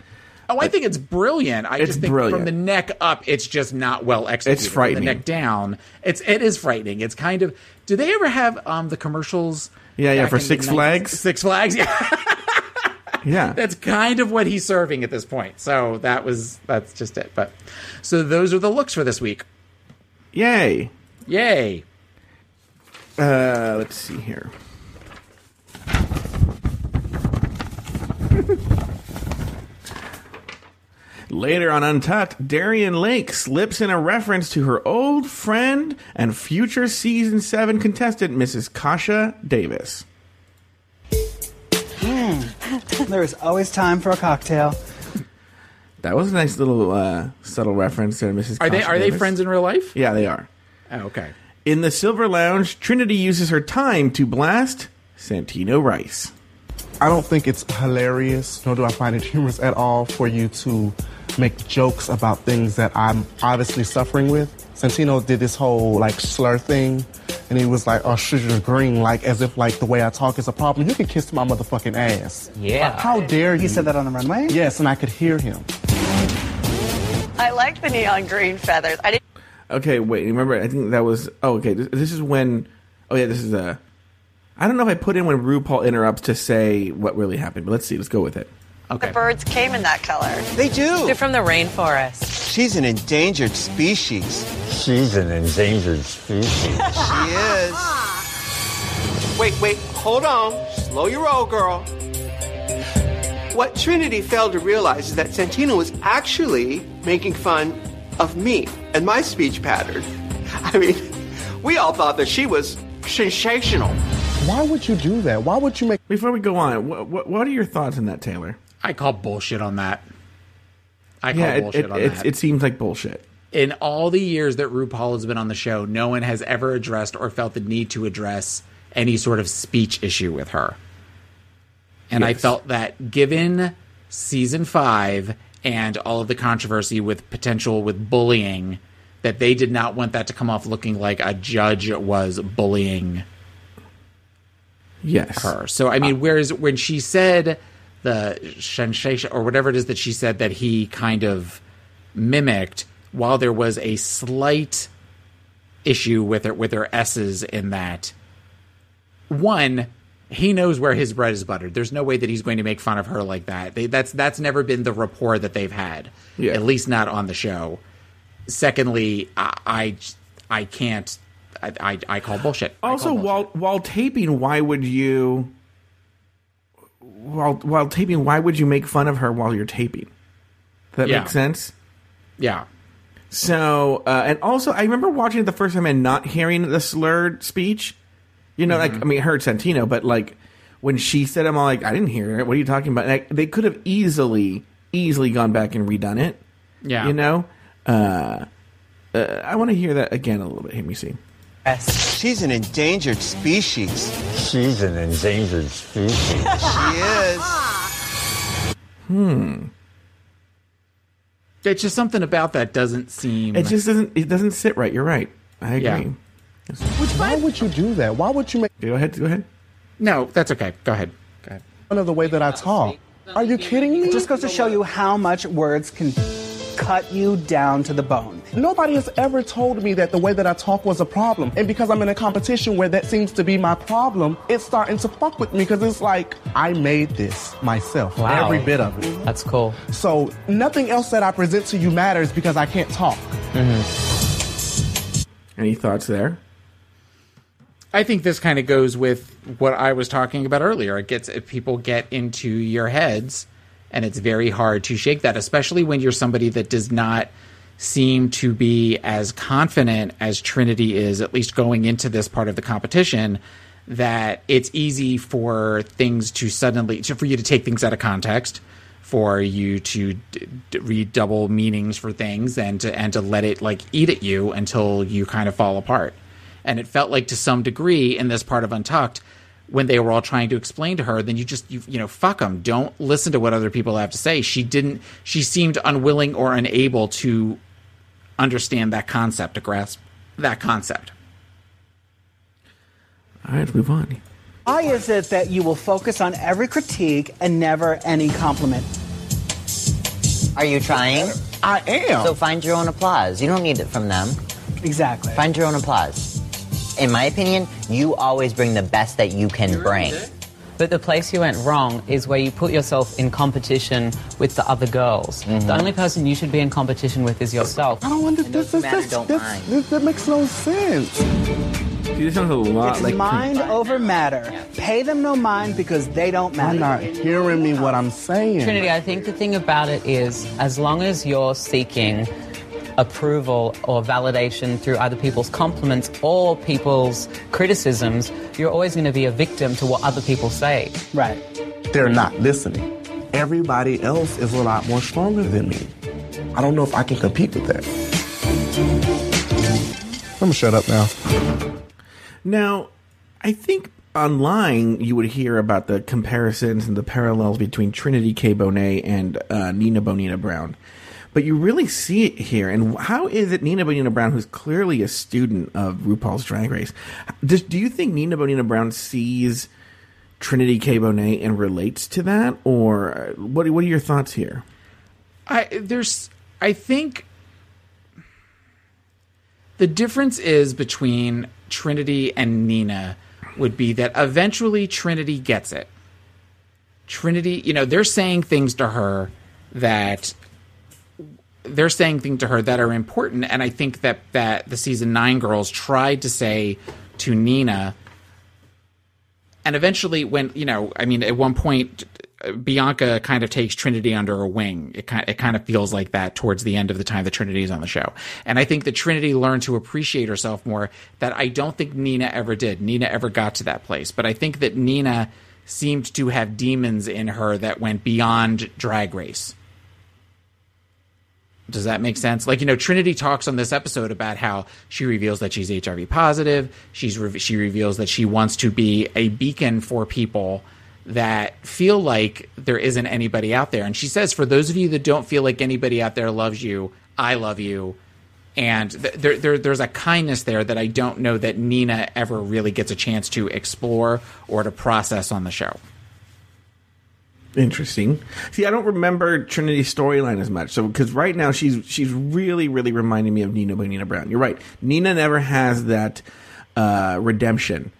Oh, I think it's brilliant. I It's just think brilliant. from the neck up, it's just not well executed. It's frightening. From the neck down, it's it is frightening. It's kind of. Do they ever have um the commercials? Yeah, yeah, for Six 90s? Flags? Six Flags, yeah. Yeah. That's kind of what he's serving at this point. So that was that's just it. But so those are the looks for this week. Yay. Yay. Uh, let's see here. Later on Untucked, Darienne Lake slips in a reference to her old friend and future season 7 contestant, Mrs. Kasha Davis. there is always time for a cocktail. That was a nice little uh, subtle reference to Mrs. Are they Kasha are they friends in real life? Yeah, they are. Oh, okay. In the Silver Lounge, Trinity uses her time to blast Santino Rice. I don't think it's hilarious, nor do I find it humorous at all for you to make jokes about things that I'm obviously suffering with. Santino did this whole like slur thing, and he was like, "Oh, sugar green," like as if like the way I talk is a problem. You can kiss my motherfucking ass. Yeah. How dare you? He said that on the runway. Yes, and I could hear him. I like the neon green feathers. I didn't. Okay, wait. Remember, I think that was. Oh, okay. This, this is when. Oh, yeah. This is a. I don't know if I put in when RuPaul interrupts to say what really happened, but let's see. Let's go with it. The birds came in that color. They do. They're from the rainforest. She's an endangered species. She's an endangered species. She is. Wait, wait, hold on. Slow your roll, girl. What Trinity failed to realize is that Santino was actually making fun of me and my speech pattern. I mean, we all thought that she was sensational. Why would you do that? Why would you make? Before we go on, what, what, what are your thoughts on that, Taylor? I call bullshit on that. I call yeah, it, bullshit it, on it, that. it seems like bullshit. in all the years that RuPaul has been on the show, no one has ever addressed or felt the need to address any sort of speech issue with her. And I felt that given season five and all of the controversy with potential with bullying, that they did not want that to come off looking like a judge was bullying Yes. her. So I mean, uh, whereas when she said the sensation or whatever it is that she said that he kind of mimicked, while there was a slight issue with her with her s's in that, one. He knows where his bread is buttered. There's no way that he's going to make fun of her like that. They, that's that's never been the rapport that they've had, Yeah. at least not on the show. Secondly, I I, I can't. I, I, I call bullshit. Also, call while while taping, why would you? While while taping, why would you make fun of her while you're taping? Does that Yeah. make sense? Yeah. So, uh, and also, I remember watching it the first time and not hearing the slurred speech. You know, like I mean, I heard Santino, but like when she said, "I'm all like, I didn't hear it. What are you talking about?" Like, they could have easily, easily gone back and redone it. Yeah. you know. Uh, uh, I want to hear that again a little bit. Let me see. She's an endangered species. She's an endangered species. She is. Hmm. It's just something about that doesn't seem. It just doesn't. It doesn't sit right. You're right. I agree. Yeah. Which, why would you do that? Why would you make? Go ahead. Go ahead. No, that's okay. Go ahead. Go ahead. Fun of the way that I talk. Are you kidding me? It just goes to show you how much words can cut you down to the bone. Nobody has ever told me that the way that I talk was a problem. And because I'm in a competition where that seems to be my problem, it's starting to fuck with me because it's like, I made this myself. Wow. Every bit of it. That's cool. So nothing else that I present to you matters because I can't talk. Mm-hmm. Any thoughts there? I think this kind of goes with what I was talking about earlier. It gets if people get into your heads, and it's very hard to shake that, especially when you're somebody that does not seem to be as confident as Trinity is, at least going into this part of the competition. That it's easy for things to suddenly, for you to take things out of context, for you to d- d- read double meanings for things, and to and to let it like eat at you until you kind of fall apart and it felt like to some degree in this part of untucked when they were all trying to explain to her then you just you, you know fuck them don't listen to what other people have to say she didn't she seemed unwilling or unable to understand that concept to grasp that concept All right, move on. Why is it that you will focus on every critique and never any compliment? Are you trying? I am. So find your own applause. You don't need it from them. Exactly. Find your own applause. In my opinion, you always bring the best that you can bring. But the place you went wrong is where you put yourself in competition with the other girls. The only person you should be in competition with is yourself. I don't want this. This, this, this, this, this, that makes no sense. This sounds a lot It's like mind over matter. Pay them no mind because they don't matter. You're not hearing me what I'm saying. Trinity, I think the thing about it is, as long as you're seeking approval or validation through other people's compliments or people's criticisms, you're always going to be a victim to what other people say. Right. They're not listening. Everybody else is a lot more stronger than me. I don't know if I can compete with that. I'm gonna shut up now. Now, I think online you would hear about the comparisons and the parallels between Trinity K. Bonet and uh, Nina Bonina Brown. But you really see it here. And how is it Nina Bonina Brown, who's clearly a student of RuPaul's Drag Race, does, do you think Nina Bonina Brown sees Trinity K. Bonet and relates to that? Or uh, what, what are your thoughts here? I there's I think the difference is between Trinity and Nina would be that eventually Trinity gets it. Trinity, you know, they're saying things to her that they're saying things to her that are important and I think that that the season 9 girls tried to say to Nina and eventually when you know i mean at one point bianca kind of takes trinity under her wing. It kind, it kind of feels like that towards the end of the time that trinity is on the show. And i think that trinity learned to appreciate herself more that i don't think nina ever did. Nina ever got to that place. But i think that nina seemed to have demons in her that went beyond drag race does that make sense? Like you know, Trinity talks on this episode about how she reveals that she's HIV positive. She's re- she reveals that she wants to be a beacon for people that feel like there isn't anybody out there. And she says, for those of you that don't feel like anybody out there loves you, I love you. And th- there, there, there's a kindness there that I don't know that Nina ever really gets a chance to explore or to process on the show. Interesting. See, I don't remember Trinity's storyline as much. So, because right now she's she's really, really reminding me of Nina Bonina Brown. You're right. Nina never has that uh, redemption,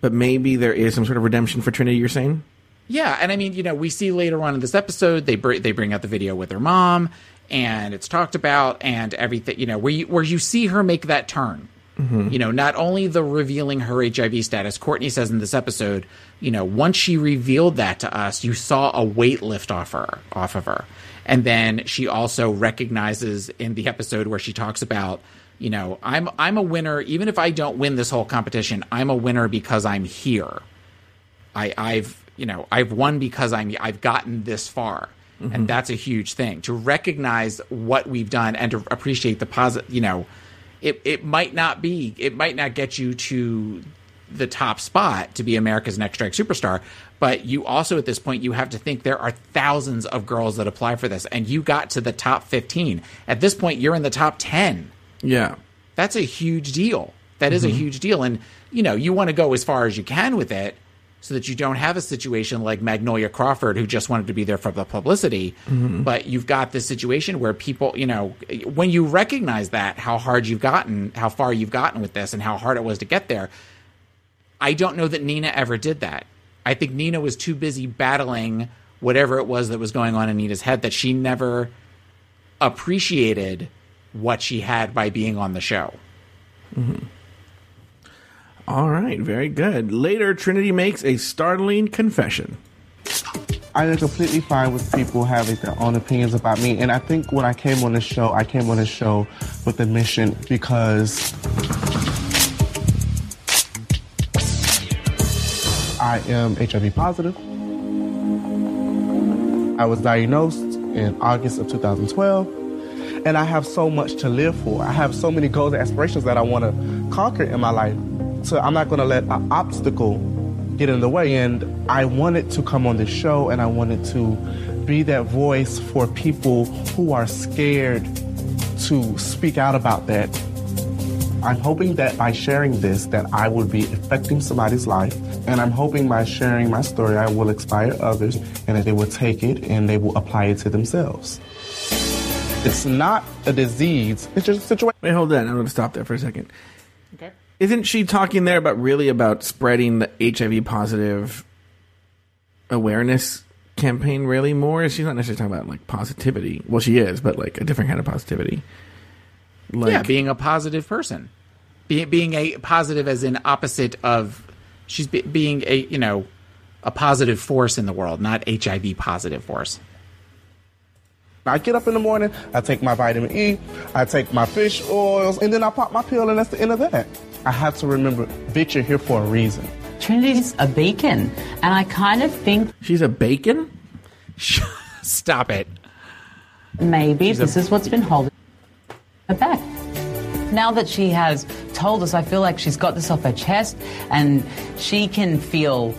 but maybe there is some sort of redemption for Trinity. You're saying? Yeah, and I mean, you know, we see later on in this episode they br- they bring out the video with her mom, and it's talked about, and everything. You know, where you where you see her make that turn. You know, not only the revealing her HIV status. Courtney says in this episode, you know, once she revealed that to us, you saw a weight lift off her, off of her, and then she also recognizes in the episode where she talks about. You know, I'm I'm a winner even if I don't win this whole competition. I'm a winner because I'm here. I, I've you know I've won because I'm I've gotten this far, Mhm. and that's a huge thing to recognize what we've done and to appreciate the positive. You know, it it might not be it might not get you to the top spot to be America's next drag superstar, but you also at this point you have to think there are thousands of girls that apply for this, and you got to the top fifteen. At this point, you're in the top ten Yeah. that's a huge deal. That is Mhm. a huge deal. And, you know, you want to go as far as you can with it, so that you don't have a situation like Magnolia Crawford, who just wanted to be there for the publicity. Mhm. But you've got this situation where people, you know, when you recognize that, how hard you've gotten, how far you've gotten with this, and how hard it was to get there, I don't know that Nina ever did that. I think Nina was too busy battling whatever it was that was going on in Nina's head that she never appreciated what she had by being on the show. Mhm. All right, very good. Later, Trinity makes a startling confession. I am completely fine with people having their own opinions about me. And I think when I came on this show, I came on this show with a mission because I am HIV positive. I was diagnosed in August of 2012. And I have so much to live for. I have so many goals and aspirations that I want to conquer in my life. So I'm not going to let an obstacle get in the way. And I wanted to come on this show and I wanted to be that voice for people who are scared to speak out about that. I'm hoping that by sharing this that I will be affecting somebody's life and I'm hoping by sharing my story I will inspire others and that they will take it and they will apply it to themselves. It's not a disease, it's just a situation. Wait, hold on. I'm going to stop there for a second. Okay. Isn't she talking there about really about spreading the HIV positive awareness campaign really more? She's not necessarily talking about like positivity. Well, she is, but like a different kind of positivity. Like, yeah, being a positive person, being being a positive as in opposite of she's be, being a you know a positive force in the world, not HIV positive force. I get up in the morning, I take my vitamin E, I take my fish oils, and then I pop my pill, and that's the end of that. I have to remember, bitch, you're here for a reason. Trinity's a beacon, and I kind of think she's a bacon. Stop it. Maybe She's a- this is what's been holding her back. Now that she has told us, I feel like she's got this off her chest, and she can feel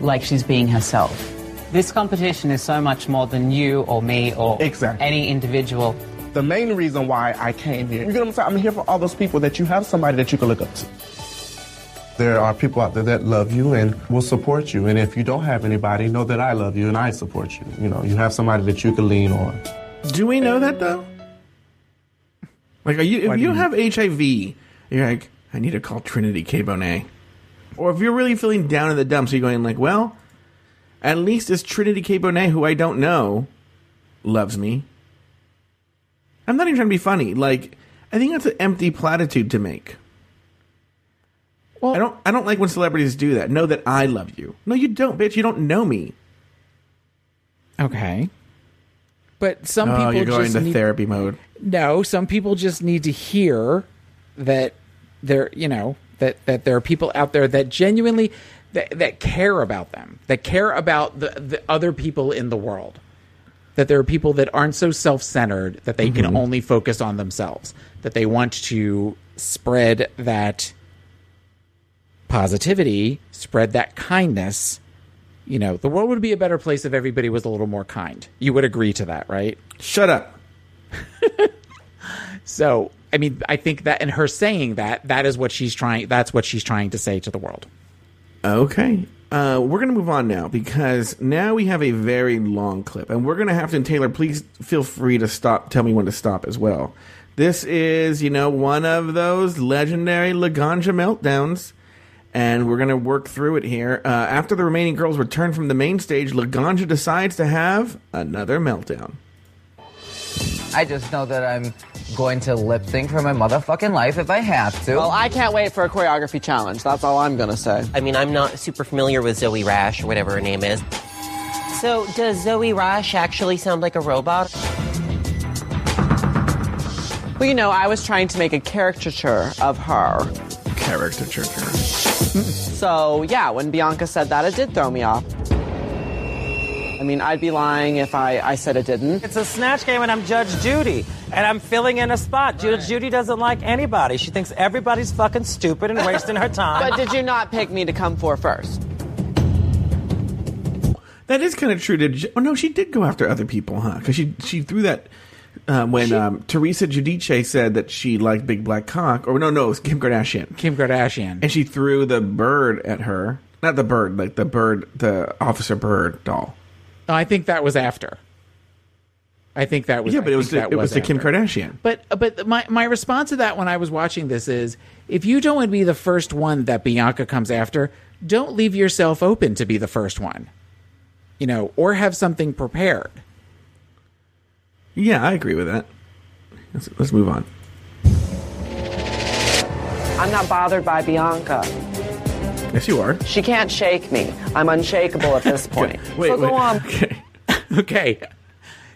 like she's being herself. This competition is so much more than you or me or Exactly. any individual. The main reason why I came here, you get what I'm saying? I'm here for all those people that you have somebody that you can look up to. There are people out there that love you and will support you. And if you don't have anybody, know that I love you and I support you. You know, you have somebody that you can lean on. Do we know that though? Like, are you if do you you- have HIV, you're like, I need to call Trinity K Bonet. Or if you're really feeling down in the dumps, you're going like, well, at least this Trinity K Bonet, who I don't know, loves me. I'm not even trying to be funny. Like, I think that's an empty platitude to make. Well, I don't. I don't like when celebrities do that. Know that I love you. No, you don't, bitch. You don't know me. Okay. But some oh, people you're going just to need- therapy mode. No, some people just need to hear that there, you know, that that there are people out there that genuinely that, that care about them, that care about the, the other people in the world. That there are people that aren't so self-centered that they can Mhm. only focus on themselves. That they want to spread that positivity, spread that kindness. You know, the world would be a better place if everybody was a little more kind. You would agree to that, right? Shut up. So, I mean, I think that in her saying that, that is what she's trying. That's what she's trying to say to the world. Okay. Uh, we're going to move on now because now we have a very long clip, and we're going to have to. Taylor, please feel free to stop. Tell me when to stop as well. This is, you know, one of those legendary Laganja meltdowns, and we're going to work through it here. Uh, after the remaining girls return from the main stage, Laganja decides to have another meltdown. I just know that I'm going to lip sync for my motherfucking life if I have to. Well, I can't wait for a choreography challenge. That's all I'm gonna say. I mean, I'm not super familiar with Zoe Rash or whatever her name is. So, does Zoe Rash actually sound like a robot? Well, you know, I was trying to make a caricature of her. Caricature. So, yeah, when Bianca said that, it did throw me off. I mean, I'd be lying if I, I said it didn't. It's a snatch game, and I'm Judge Judy, and I'm filling in a spot. Judge Judy doesn't like anybody. She thinks everybody's fucking stupid and wasting her time. But did you not pick me to come for first? That is kind of true. Did you, oh no, she did go after other people, huh? Because she she threw that uh, when um, Teresa Giudice said that she liked big black cock, or no, no, it was Kim Kardashian. Kim Kardashian, and she threw the bird at her. Not the bird, like the bird, the Officer Bird doll. No, I think that was after. I think that was yeah, but it was think the, it was the Kim. Kardashian. But but my my response to that when I was watching this is if you don't want to be the first one that Bianca comes after, don't leave yourself open to be the first one. You know, or have something prepared. Yeah, I agree with that. Let's, let's move on. I'm not bothered by Bianca. Yes, you are. She can't shake me. I'm unshakable at this point. Wait, so go wait. on. Okay.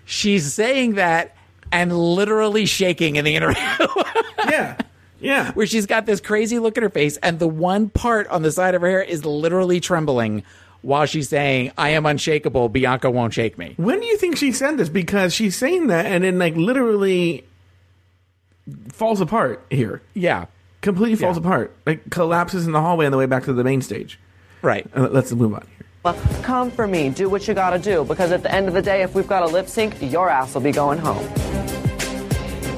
She's saying that and literally shaking in the interview. yeah. Yeah. Where she's got this crazy look at her face and the one part on the side of her hair is literally trembling while she's saying, I am unshakable, Bianca won't shake me. When do you think she said this? Because she's saying that and then like literally falls apart here. Yeah. Completely falls apart. Like collapses in the hallway on the way back to the main stage. Right. Uh, let's move on. Come for me. Do what you gotta do. Because at the end of the day, if we've got a lip sync, your ass will be going home.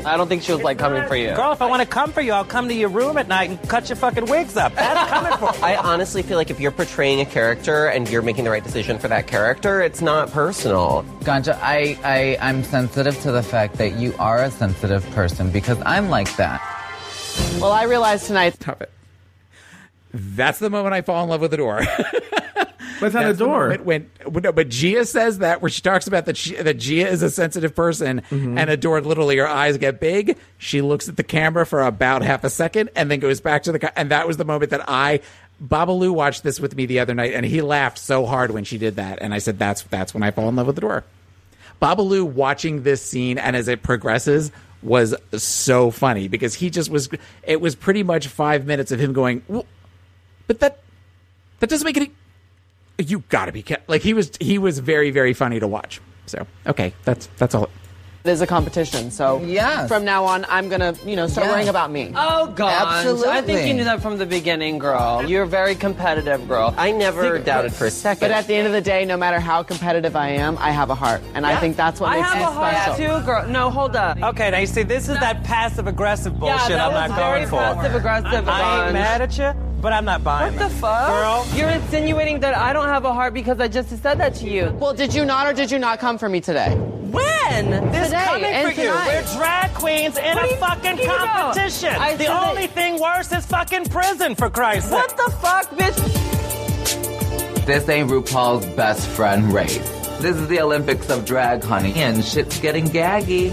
I don't think she was like coming for you. Girl, if I want to come for you, I'll come to your room at night and cut your fucking wigs up. That's coming for I honestly feel like if you're portraying a character and you're making the right decision for that character, it's not personal. Ganja, I, I, I'm sensitive to the fact that you are a sensitive person because I'm like that. Well, I realized tonight. Stop it. That's the moment I fall in love with the door. What's on the door? moment when, when- no, but Gia says that where she talks about that she, that Gia is a sensitive person, Mm-hmm. and Adore literally her eyes get big. She looks at the camera for about half a second, and then goes back to the. ca- And that was the moment that I, Babalu watched this with me the other night, and he laughed so hard when she did that, and I said, "That's that's when I fall in love with the door." Babalu watching this scene and as it progresses was so funny because he just was. It was pretty much five minutes of him going, "Well, but that that doesn't make any. You got to be ca-" like he was. He was very very funny to watch. So okay, that's that's all. It is a competition, so Yes. from now on, I'm gonna, you know, start Yes. worrying about me. Oh God! Absolutely. I think you knew that from the beginning, girl. You're a very competitive, girl. I never Think- doubted for a second. But at the end of the day, no matter how competitive I am, I have a heart, and I think that's what I makes have me a heart special. too, girl. No, hold up. Okay, now you see, this is that passive aggressive bullshit that I'm was not very going for. passive-aggressive, I ain't mad at you, but I'm not buying it. What the fuck? Girl, You're insinuating that I don't have a heart because I just said that to you. Well, did you not, or did you not come for me today? When? this Today coming and for you. We're drag queens in What a fucking here you go. competition. I The said that- only thing worse is fucking prison, for Christ's What the fuck, bitch? This ain't RuPaul's best friend race. This is the Olympics of drag, honey, and shit's getting gaggy.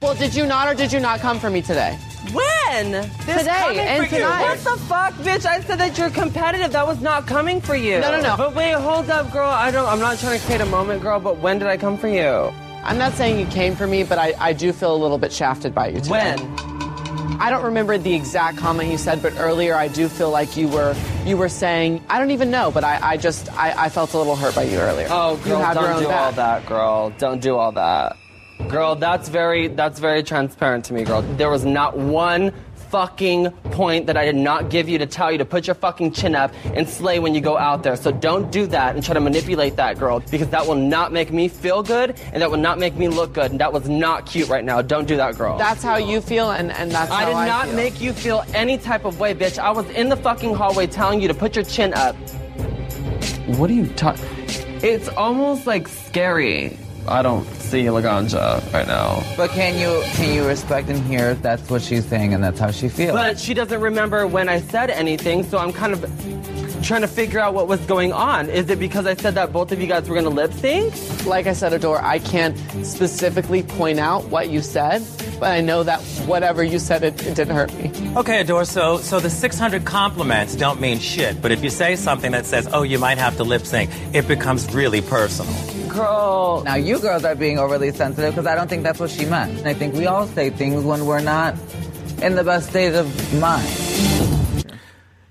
Well, did you not, or did you not come for me today? When? Today and for you. tonight. What the fuck, bitch? I said that you're competitive. That was not coming for you. No, no, no. But wait, hold up, girl. I don't. I'm not trying to create a moment, girl. But when did I come for you? I'm not saying you came for me, but I, I do feel a little bit shafted by you today. When? I don't remember the exact comment you said, but earlier I do feel like you were you were saying I don't even know, but I, I just I, I felt a little hurt by you earlier. Oh, you girl, have don't own do back. all that, girl. Don't do all that, girl. That's very that's very transparent to me, girl. There was not one fucking point that I did not give you to tell you to put your fucking chin up and slay when you go out there. So don't do that and try to manipulate that girl because that will not make me feel good and that will not make me look good and that was not cute right now. Don't do that, girl. That's how you feel, and, and that's I how did I did not feel. make you feel any type of way, bitch. I was in the fucking hallway telling you to put your chin up. What are you talking? It's almost like scary. I don't see Laganja right now. But can you can you respect and hear that's what she's saying and that's how she feels? But she doesn't remember when I said anything, so I'm kind of trying to figure out what was going on. Is it because I said that both of you guys were gonna lip sync? Like I said, Adore, I can't specifically point out what you said, but I know that whatever you said, it, it didn't hurt me. Okay, Adore, so, so the 600 compliments don't mean shit, but if you say something that says, oh, you might have to lip sync, it becomes really personal. Girl. Now you girls are being overly sensitive because I don't think that's what she meant. I think we all say things when we're not in the best state of mind.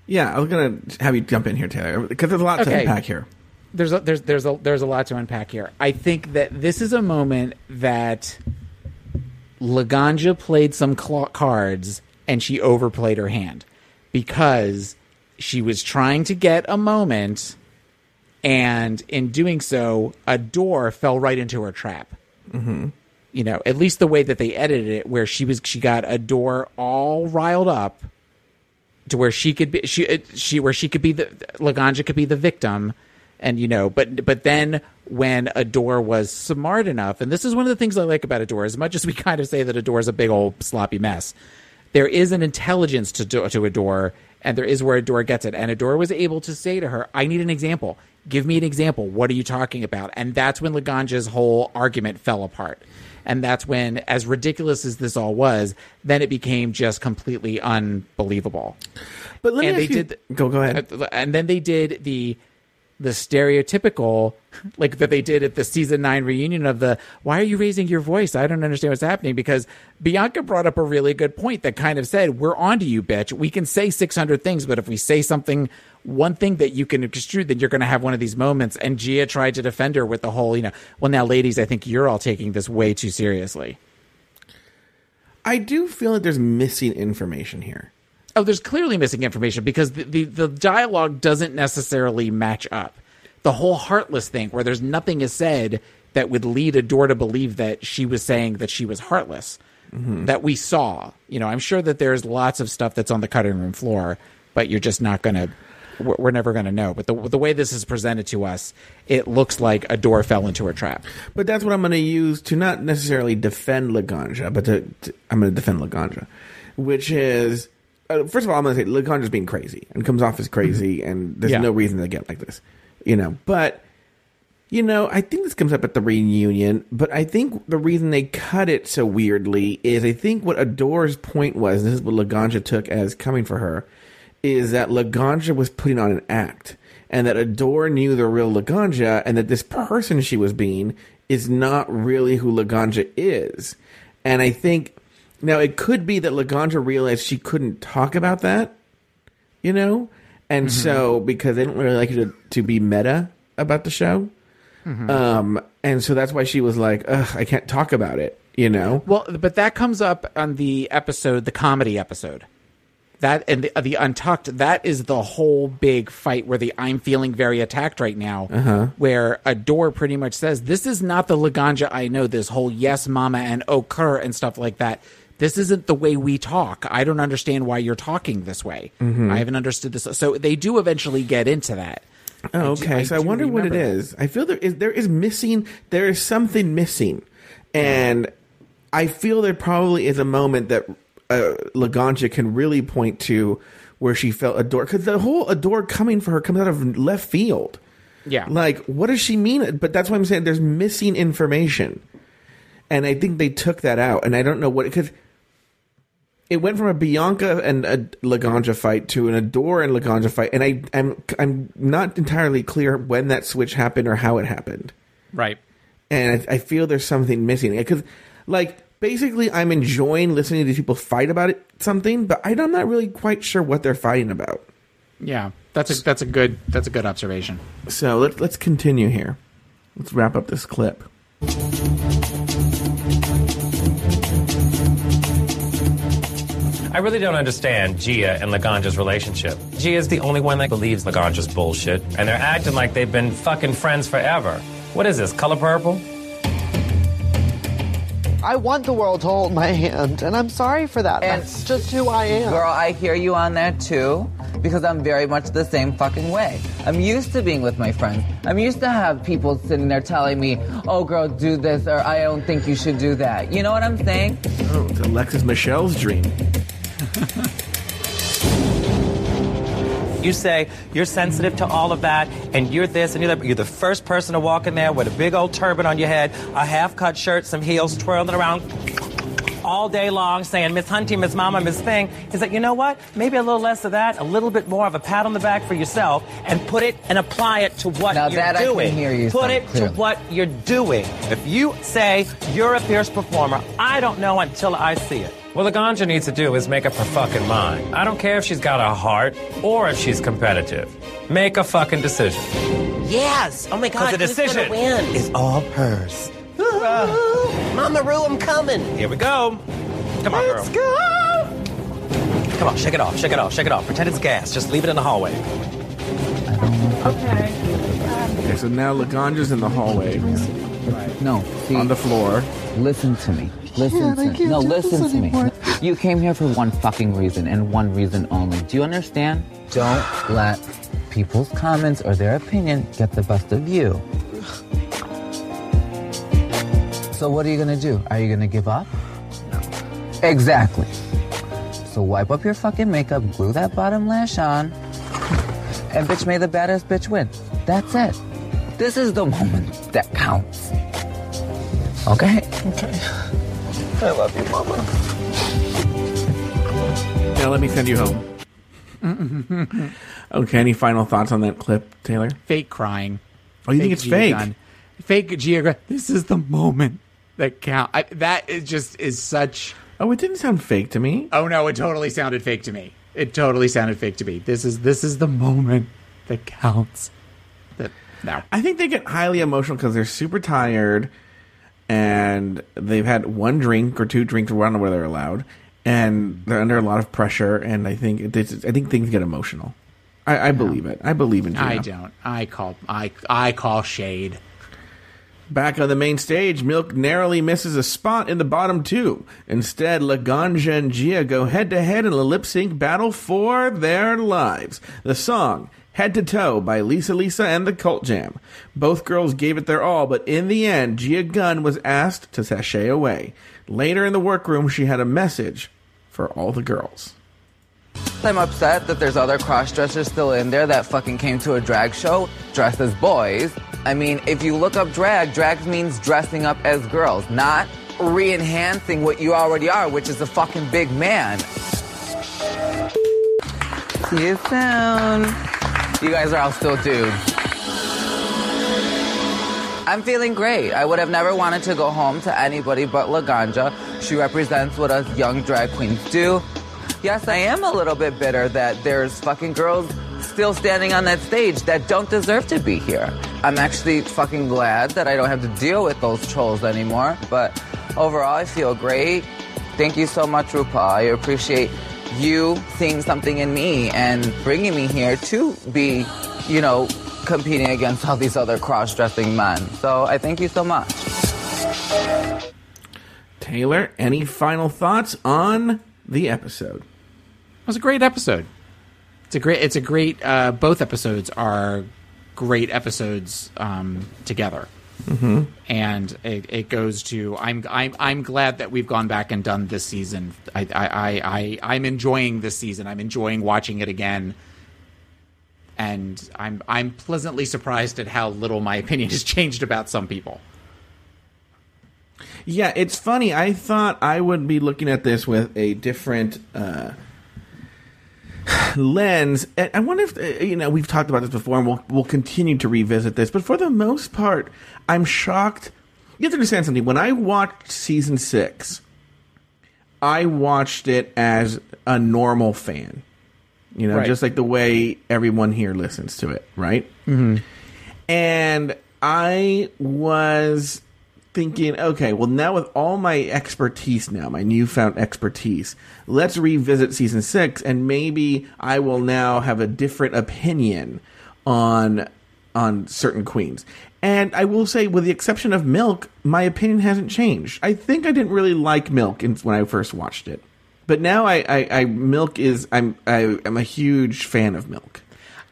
Yeah, I was gonna have you jump in here, Taylor, because there's a lot to unpack here. there's a, there's there's a there's a lot to unpack here. I think that this is a moment that Laganja played some cards and she overplayed her hand because she was trying to get a moment, and in doing so, Adore fell right into her trap. Mm-hmm. You know, at least the way that they edited it, where she was she got Adore all riled up to where she could be she it- she where she could be the Laganja could be the victim, and you know, but but then when Adore was smart enough, and this is one of the things I like about Adore, as much as we kind of say that Adore is a big old sloppy mess, there is an intelligence to to Adore, and there is where Adore gets it, and Adore was able to say to her, "I need an example. Give me an example. What are you talking about?" And that's when Laganja's whole argument fell apart. And that's when, as ridiculous as this all was, then it became just completely unbelievable. But let me and they you- did Go- go ahead. And then they did the the stereotypical like that they did at the season 9 reunion of the why are you raising your voice? I don't understand what's happening. Because bianca brought up a really good point that kind of said we're on to you bitch. We can say 600 things but if we say something one thing that you can extrude then you're going to have one of these moments. And gia tried to defend her with the whole you know well now ladies i think you're all taking this way too seriously. I do feel like there's missing information here. Oh, there's clearly missing information because the, the, the dialogue doesn't necessarily match up. The whole heartless thing, where there's nothing is said that would lead Adore to believe that she was saying that she was heartless, mm-hmm. that we saw. You know, I'm sure that there's lots of stuff that's on the cutting room floor, but you're just not going to. We're never going to know. But the the way this is presented to us, it looks like Adore fell into her trap. But that's what I'm going to use to not necessarily defend Laganja, but to, to I'm going to defend Laganja, which is uh, first of all I'm going to say Laganja's being crazy and comes off as crazy, and there's Yeah. no reason to get like this, you know. But you know, I think this comes up at the reunion, but I think the reason they cut it so weirdly is I think what Adore's point was, and this is what Laganja took as coming for her, is that Laganja was putting on an act, and that Adore knew the real Laganja, and that this person she was being is not really who Laganja is. And I think now it could be that Laganja realized she couldn't talk about that, you know, and so because they don't really like her to, to be meta about the show, Mhm. um, and so that's why she was like, Ugh, I can't talk about it, you know. Well, but that comes up on the episode, the comedy episode. That and the, the Untucked, that is the whole big fight where the I'm feeling very attacked right now, Uh-huh. where Adore pretty much says, This is not the Laganja I know, this whole yes, mama, and occur and stuff like that. This isn't the way we talk. I don't understand why you're talking this way. Mhm. I haven't understood this. So they do eventually get into that. Oh, I do- okay. so I wonder what it that. is. I feel there is there is missing. There is something missing, and I feel there probably is a moment that uh, Laganja can really point to where she felt adore because the whole adore coming for her comes out of left field. Yeah. Like, what does she mean? But that's why I'm saying there's missing information, and I think they took that out, and I don't know what because. It went from a Bianca and a Laganja fight to an Adore and Laganja fight, and I, I'm I'm not entirely clear when that switch happened or how it happened. Right. And I, I feel there's something missing because, like, basically, I'm enjoying listening to these people fight about it something, but I'm not really quite sure what they're fighting about. Yeah, that's a that's a good that's a good observation. So let's let's continue here. Let's wrap up this clip. I really don't understand Gia and Laganja's relationship. Gia's the only one that believes Laganja's bullshit, and they're acting like they've been fucking friends forever. What is this, color purple? I want the world to hold my hand, and I'm sorry for that. That's just who I am. Girl, I hear you on that too, because I'm very much the same fucking way. I'm used to being with my friends. I'm used to have people sitting there telling me, "Oh, girl, do this," or "I don't think you should do that." You know what I'm saying? Oh, it's Alexis Michelle's dream. You say you're sensitive to all of that, and you're this and you're that. but You're the first person to walk in there with a big old turban on your head, a half-cut shirt, some heels, twirling around all day long, saying Miss Hunty, Miss Mama, Miss Thing. Is that you know what? Maybe a little less of that, a little bit more of a pat on the back for yourself, and put it and apply it to what Now you're that I can doing. hear you put it clearly. to what you're doing. If you say you're a fierce performer, I don't know until I see it. What Laganja needs to do is make up her fucking mind. I don't care if she's got a heart or if she's competitive. Make a fucking decision. Yes. Oh my God. the who's gonna decision win? is all hers. Mama Ru, I'm coming. Here we go. Come on, Let's girl. go. Come on, shake it off, shake it off, shake it off. Pretend it's gas. Just leave it in the hallway. Okay, Okay, so now Laganja's in the hallway. No, see, on the floor. Listen to me. Listen to me. No, listen to me. You came here for one fucking reason and one reason only. Do you understand? Don't let people's comments or their opinion get the best of you. So what are you gonna do? Are you gonna give up? No. Exactly. So wipe up your fucking makeup, glue that bottom lash on, and bitch may the baddest bitch win. That's it. This is the moment that counts. Okay? Okay. I love you, Mama. Now let me send you home. okay, any final thoughts on that clip, Taylor? Fake crying. Oh, you think it's Gia fake? Gunn. Fake Gia. This is the moment that count. I, that is just is such. Oh, it didn't sound fake to me. Oh no, it totally sounded fake to me. It totally sounded fake to me. This is this is the moment that counts. That no. I think they get highly emotional because they're super tired and they've had one drink or two drinks, I don't know whether they're allowed, and they're under a lot of pressure. And I think I think things get emotional. I, I believe it. I believe in. Gina. I don't. I call I I call shade. Back on the main stage, Milk narrowly misses a spot in the bottom two. Instead, Laganja and Gia go head to head in a lip sync battle for their lives. The song, Head to Toe by Lisa Lisa and the Cult Jam. Both girls gave it their all, but in the end, Gia Gunn was asked to sashay away. Later in the workroom, she had a message for all the girls. I'm upset that there's other cross-dressers still in there that fucking came to a drag show dressed as boys. I mean, if you look up drag, drag means dressing up as girls, not re-enhancing what you already are, which is a fucking big man. See you soon. You guys are all still dudes. I'm feeling great. I would have never wanted to go home to anybody but Laganja. She represents what us young drag queens do. Yes, I am a little bit bitter that there's fucking girls still standing on that stage that don't deserve to be here. I'm actually fucking glad that I don't have to deal with those trolls anymore. But overall, I feel great. Thank you so much, RuPaul. I appreciate you seeing something in me and bringing me here to be, you know, competing against all these other cross-dressing men. So I thank you so much. Taylor, any final thoughts on the episode? It was a great episode. It's a great. It's a great. Uh, both episodes are great episodes um, together, Mhm. and it, it goes to. I'm. I'm. I'm glad that we've gone back and done this season. I. I. I. I I'm enjoying this season. I'm enjoying watching it again, and I'm. I'm pleasantly surprised at how little my opinion has changed about some people. Yeah, it's funny. I thought I would be looking at this with a different uh, lens. And I wonder if uh, you know we've talked about this before, and we'll we'll continue to revisit this. But for the most part, I'm shocked. You have to understand something. When I watched season six, I watched it as a normal fan. You know, Right. just like the way everyone here listens to it, right? Mm-hmm. And I was thinking, okay, well, now with all my expertise now, my newfound expertise, let's revisit season six, and maybe I will now have a different opinion on on certain queens. And I will say, with the exception of Milk, my opinion hasn't changed. I think I didn't really like Milk when I first watched it, but now I, I, I Milk is I'm I, I'm a huge fan of Milk.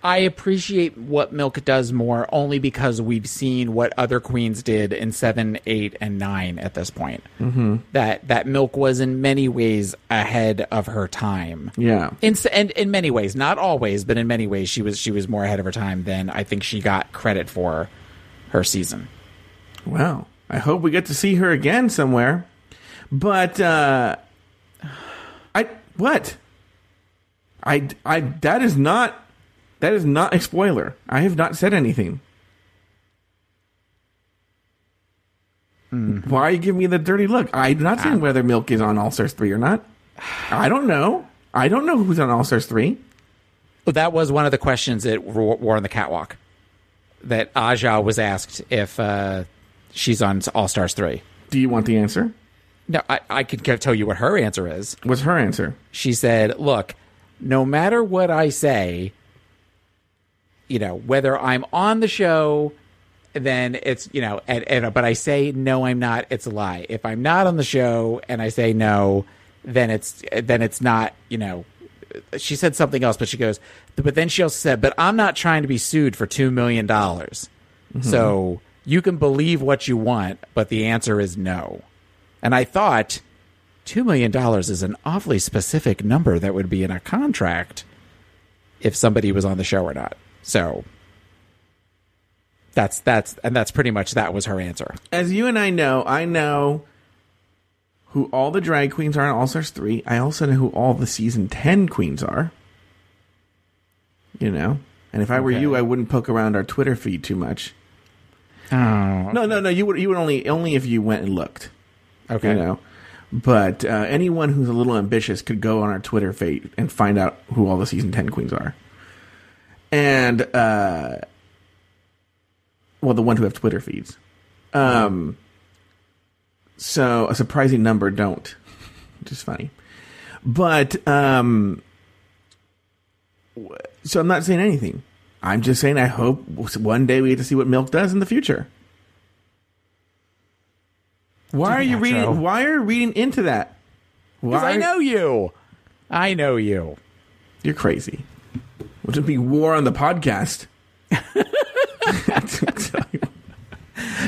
I appreciate what Milk does more only because we've seen what other queens did in seven, eight, and nine at this point. Mm-hmm. That that Milk was in many ways ahead of her time. Yeah. In and in many ways, not always, but in many ways, she was she was more ahead of her time than I think she got credit for her season. Well, I hope we get to see her again somewhere. But uh I what? I I that is not that is not a spoiler. I have not said anything. Why are you giving me the dirty look? I'm not saying whether Milk is on All Stars 3 or not. I don't know. I don't know who's on All Stars 3. But that was one of the questions that were were on the catwalk. That Aja was asked if uh, she's on All Stars three. Do you want the answer? No, I, I could tell you what her answer is. What's her answer? She said, "Look, no matter what I say, you know, whether I'm on the show then it's you know, and, and but I say no, I'm not. It's a lie. If I'm not on the show and I say no, then it's then it's not. You know, she said something else, but she goes, but then she also said, but I'm not trying to be sued for two million dollars. Mm-hmm. So you can believe what you want, but the answer is no. And I thought two million dollars is an awfully specific number that would be in a contract if somebody was on the show or not. So that's that's and that's pretty much that was her answer. As you and I know, I know who all the drag queens are in All Stars 3. I also know who all the season 10 queens are. You know? And if I were Okay. you, I wouldn't poke around our Twitter feed too much. Oh. No, no, no. You would you would only only if you went and looked. Okay. You know. But uh, anyone who's a little ambitious could go on our Twitter feed and find out who all the season ten queens are. And uh, well, the ones who have Twitter feeds. Um, so a surprising number don't, which is funny. But um, so I'm not saying anything. I'm just saying I hope one day we get to see what Milk does in the future. Why are you reading? Why are you reading into that? Because I know you. I know you. You're crazy. Which would be war on the podcast.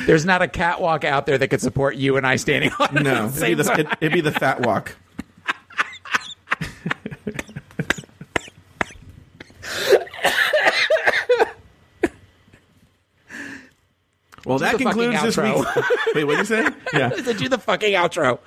There's not a catwalk out there that could support you and I standing on it. No, it'd be the, time. it- it'd be the fat walk. Well, Do that concludes this week's. Wait, what you say? Yeah. I said, do the fucking outro.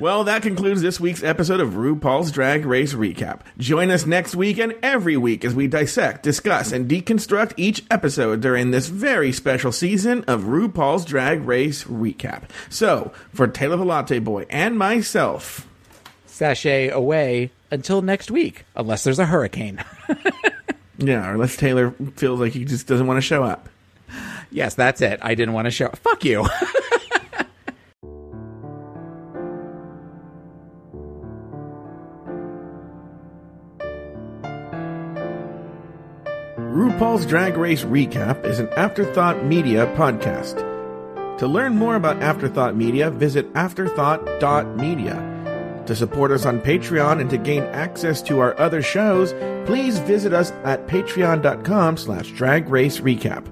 Well, that concludes this week's episode of RuPaul's Drag Race Recap. Join us next week and every week as we dissect, discuss, and deconstruct each episode during this very special season of RuPaul's Drag Race Recap. So, for Taylor the Latte Boy and myself, Sashay away until next week, unless there's a hurricane. yeah, or unless Taylor feels like he just doesn't want to show up. Yes, that's it. I didn't want to show. Fuck you. RuPaul's Drag Race Recap is an Afterthought Media podcast. To learn more about Afterthought Media, visit afterthought.media. To support us on Patreon and to gain access to our other shows, please visit us at patreon.com slash drag race recap.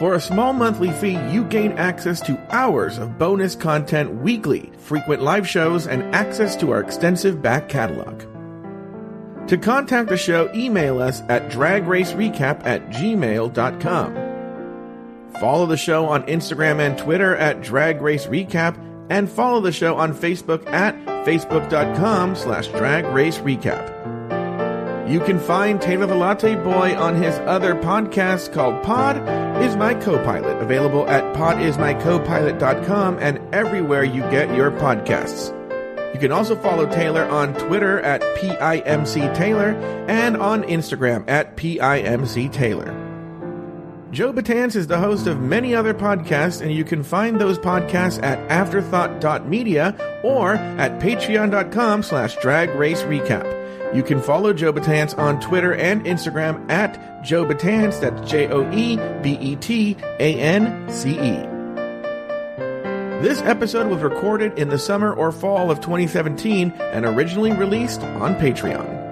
For a small monthly fee, you gain access to hours of bonus content weekly, frequent live shows, and access to our extensive back catalog. To contact the show, email us at dragracerecap at gmail.com. Follow the show on Instagram and Twitter at Drag Race Recap, and follow the show on Facebook at facebook.com slash Drag Race Recap. You can find Taylor the Latte Boy on his other podcast called Pod Is My Co-Pilot, available at podismycopilot.com and everywhere you get your podcasts. You can also follow Taylor on Twitter at PIMC Taylor and on Instagram at PIMC Taylor. Joe Betance is the host of many other podcasts, and you can find those podcasts at afterthought.media or at patreon.com slash drag race recap. You can follow Joe Betance on Twitter and Instagram at Joe Betance, that's J O E B E T A N C E. This episode was recorded in the summer or fall of 2017 and originally released on Patreon.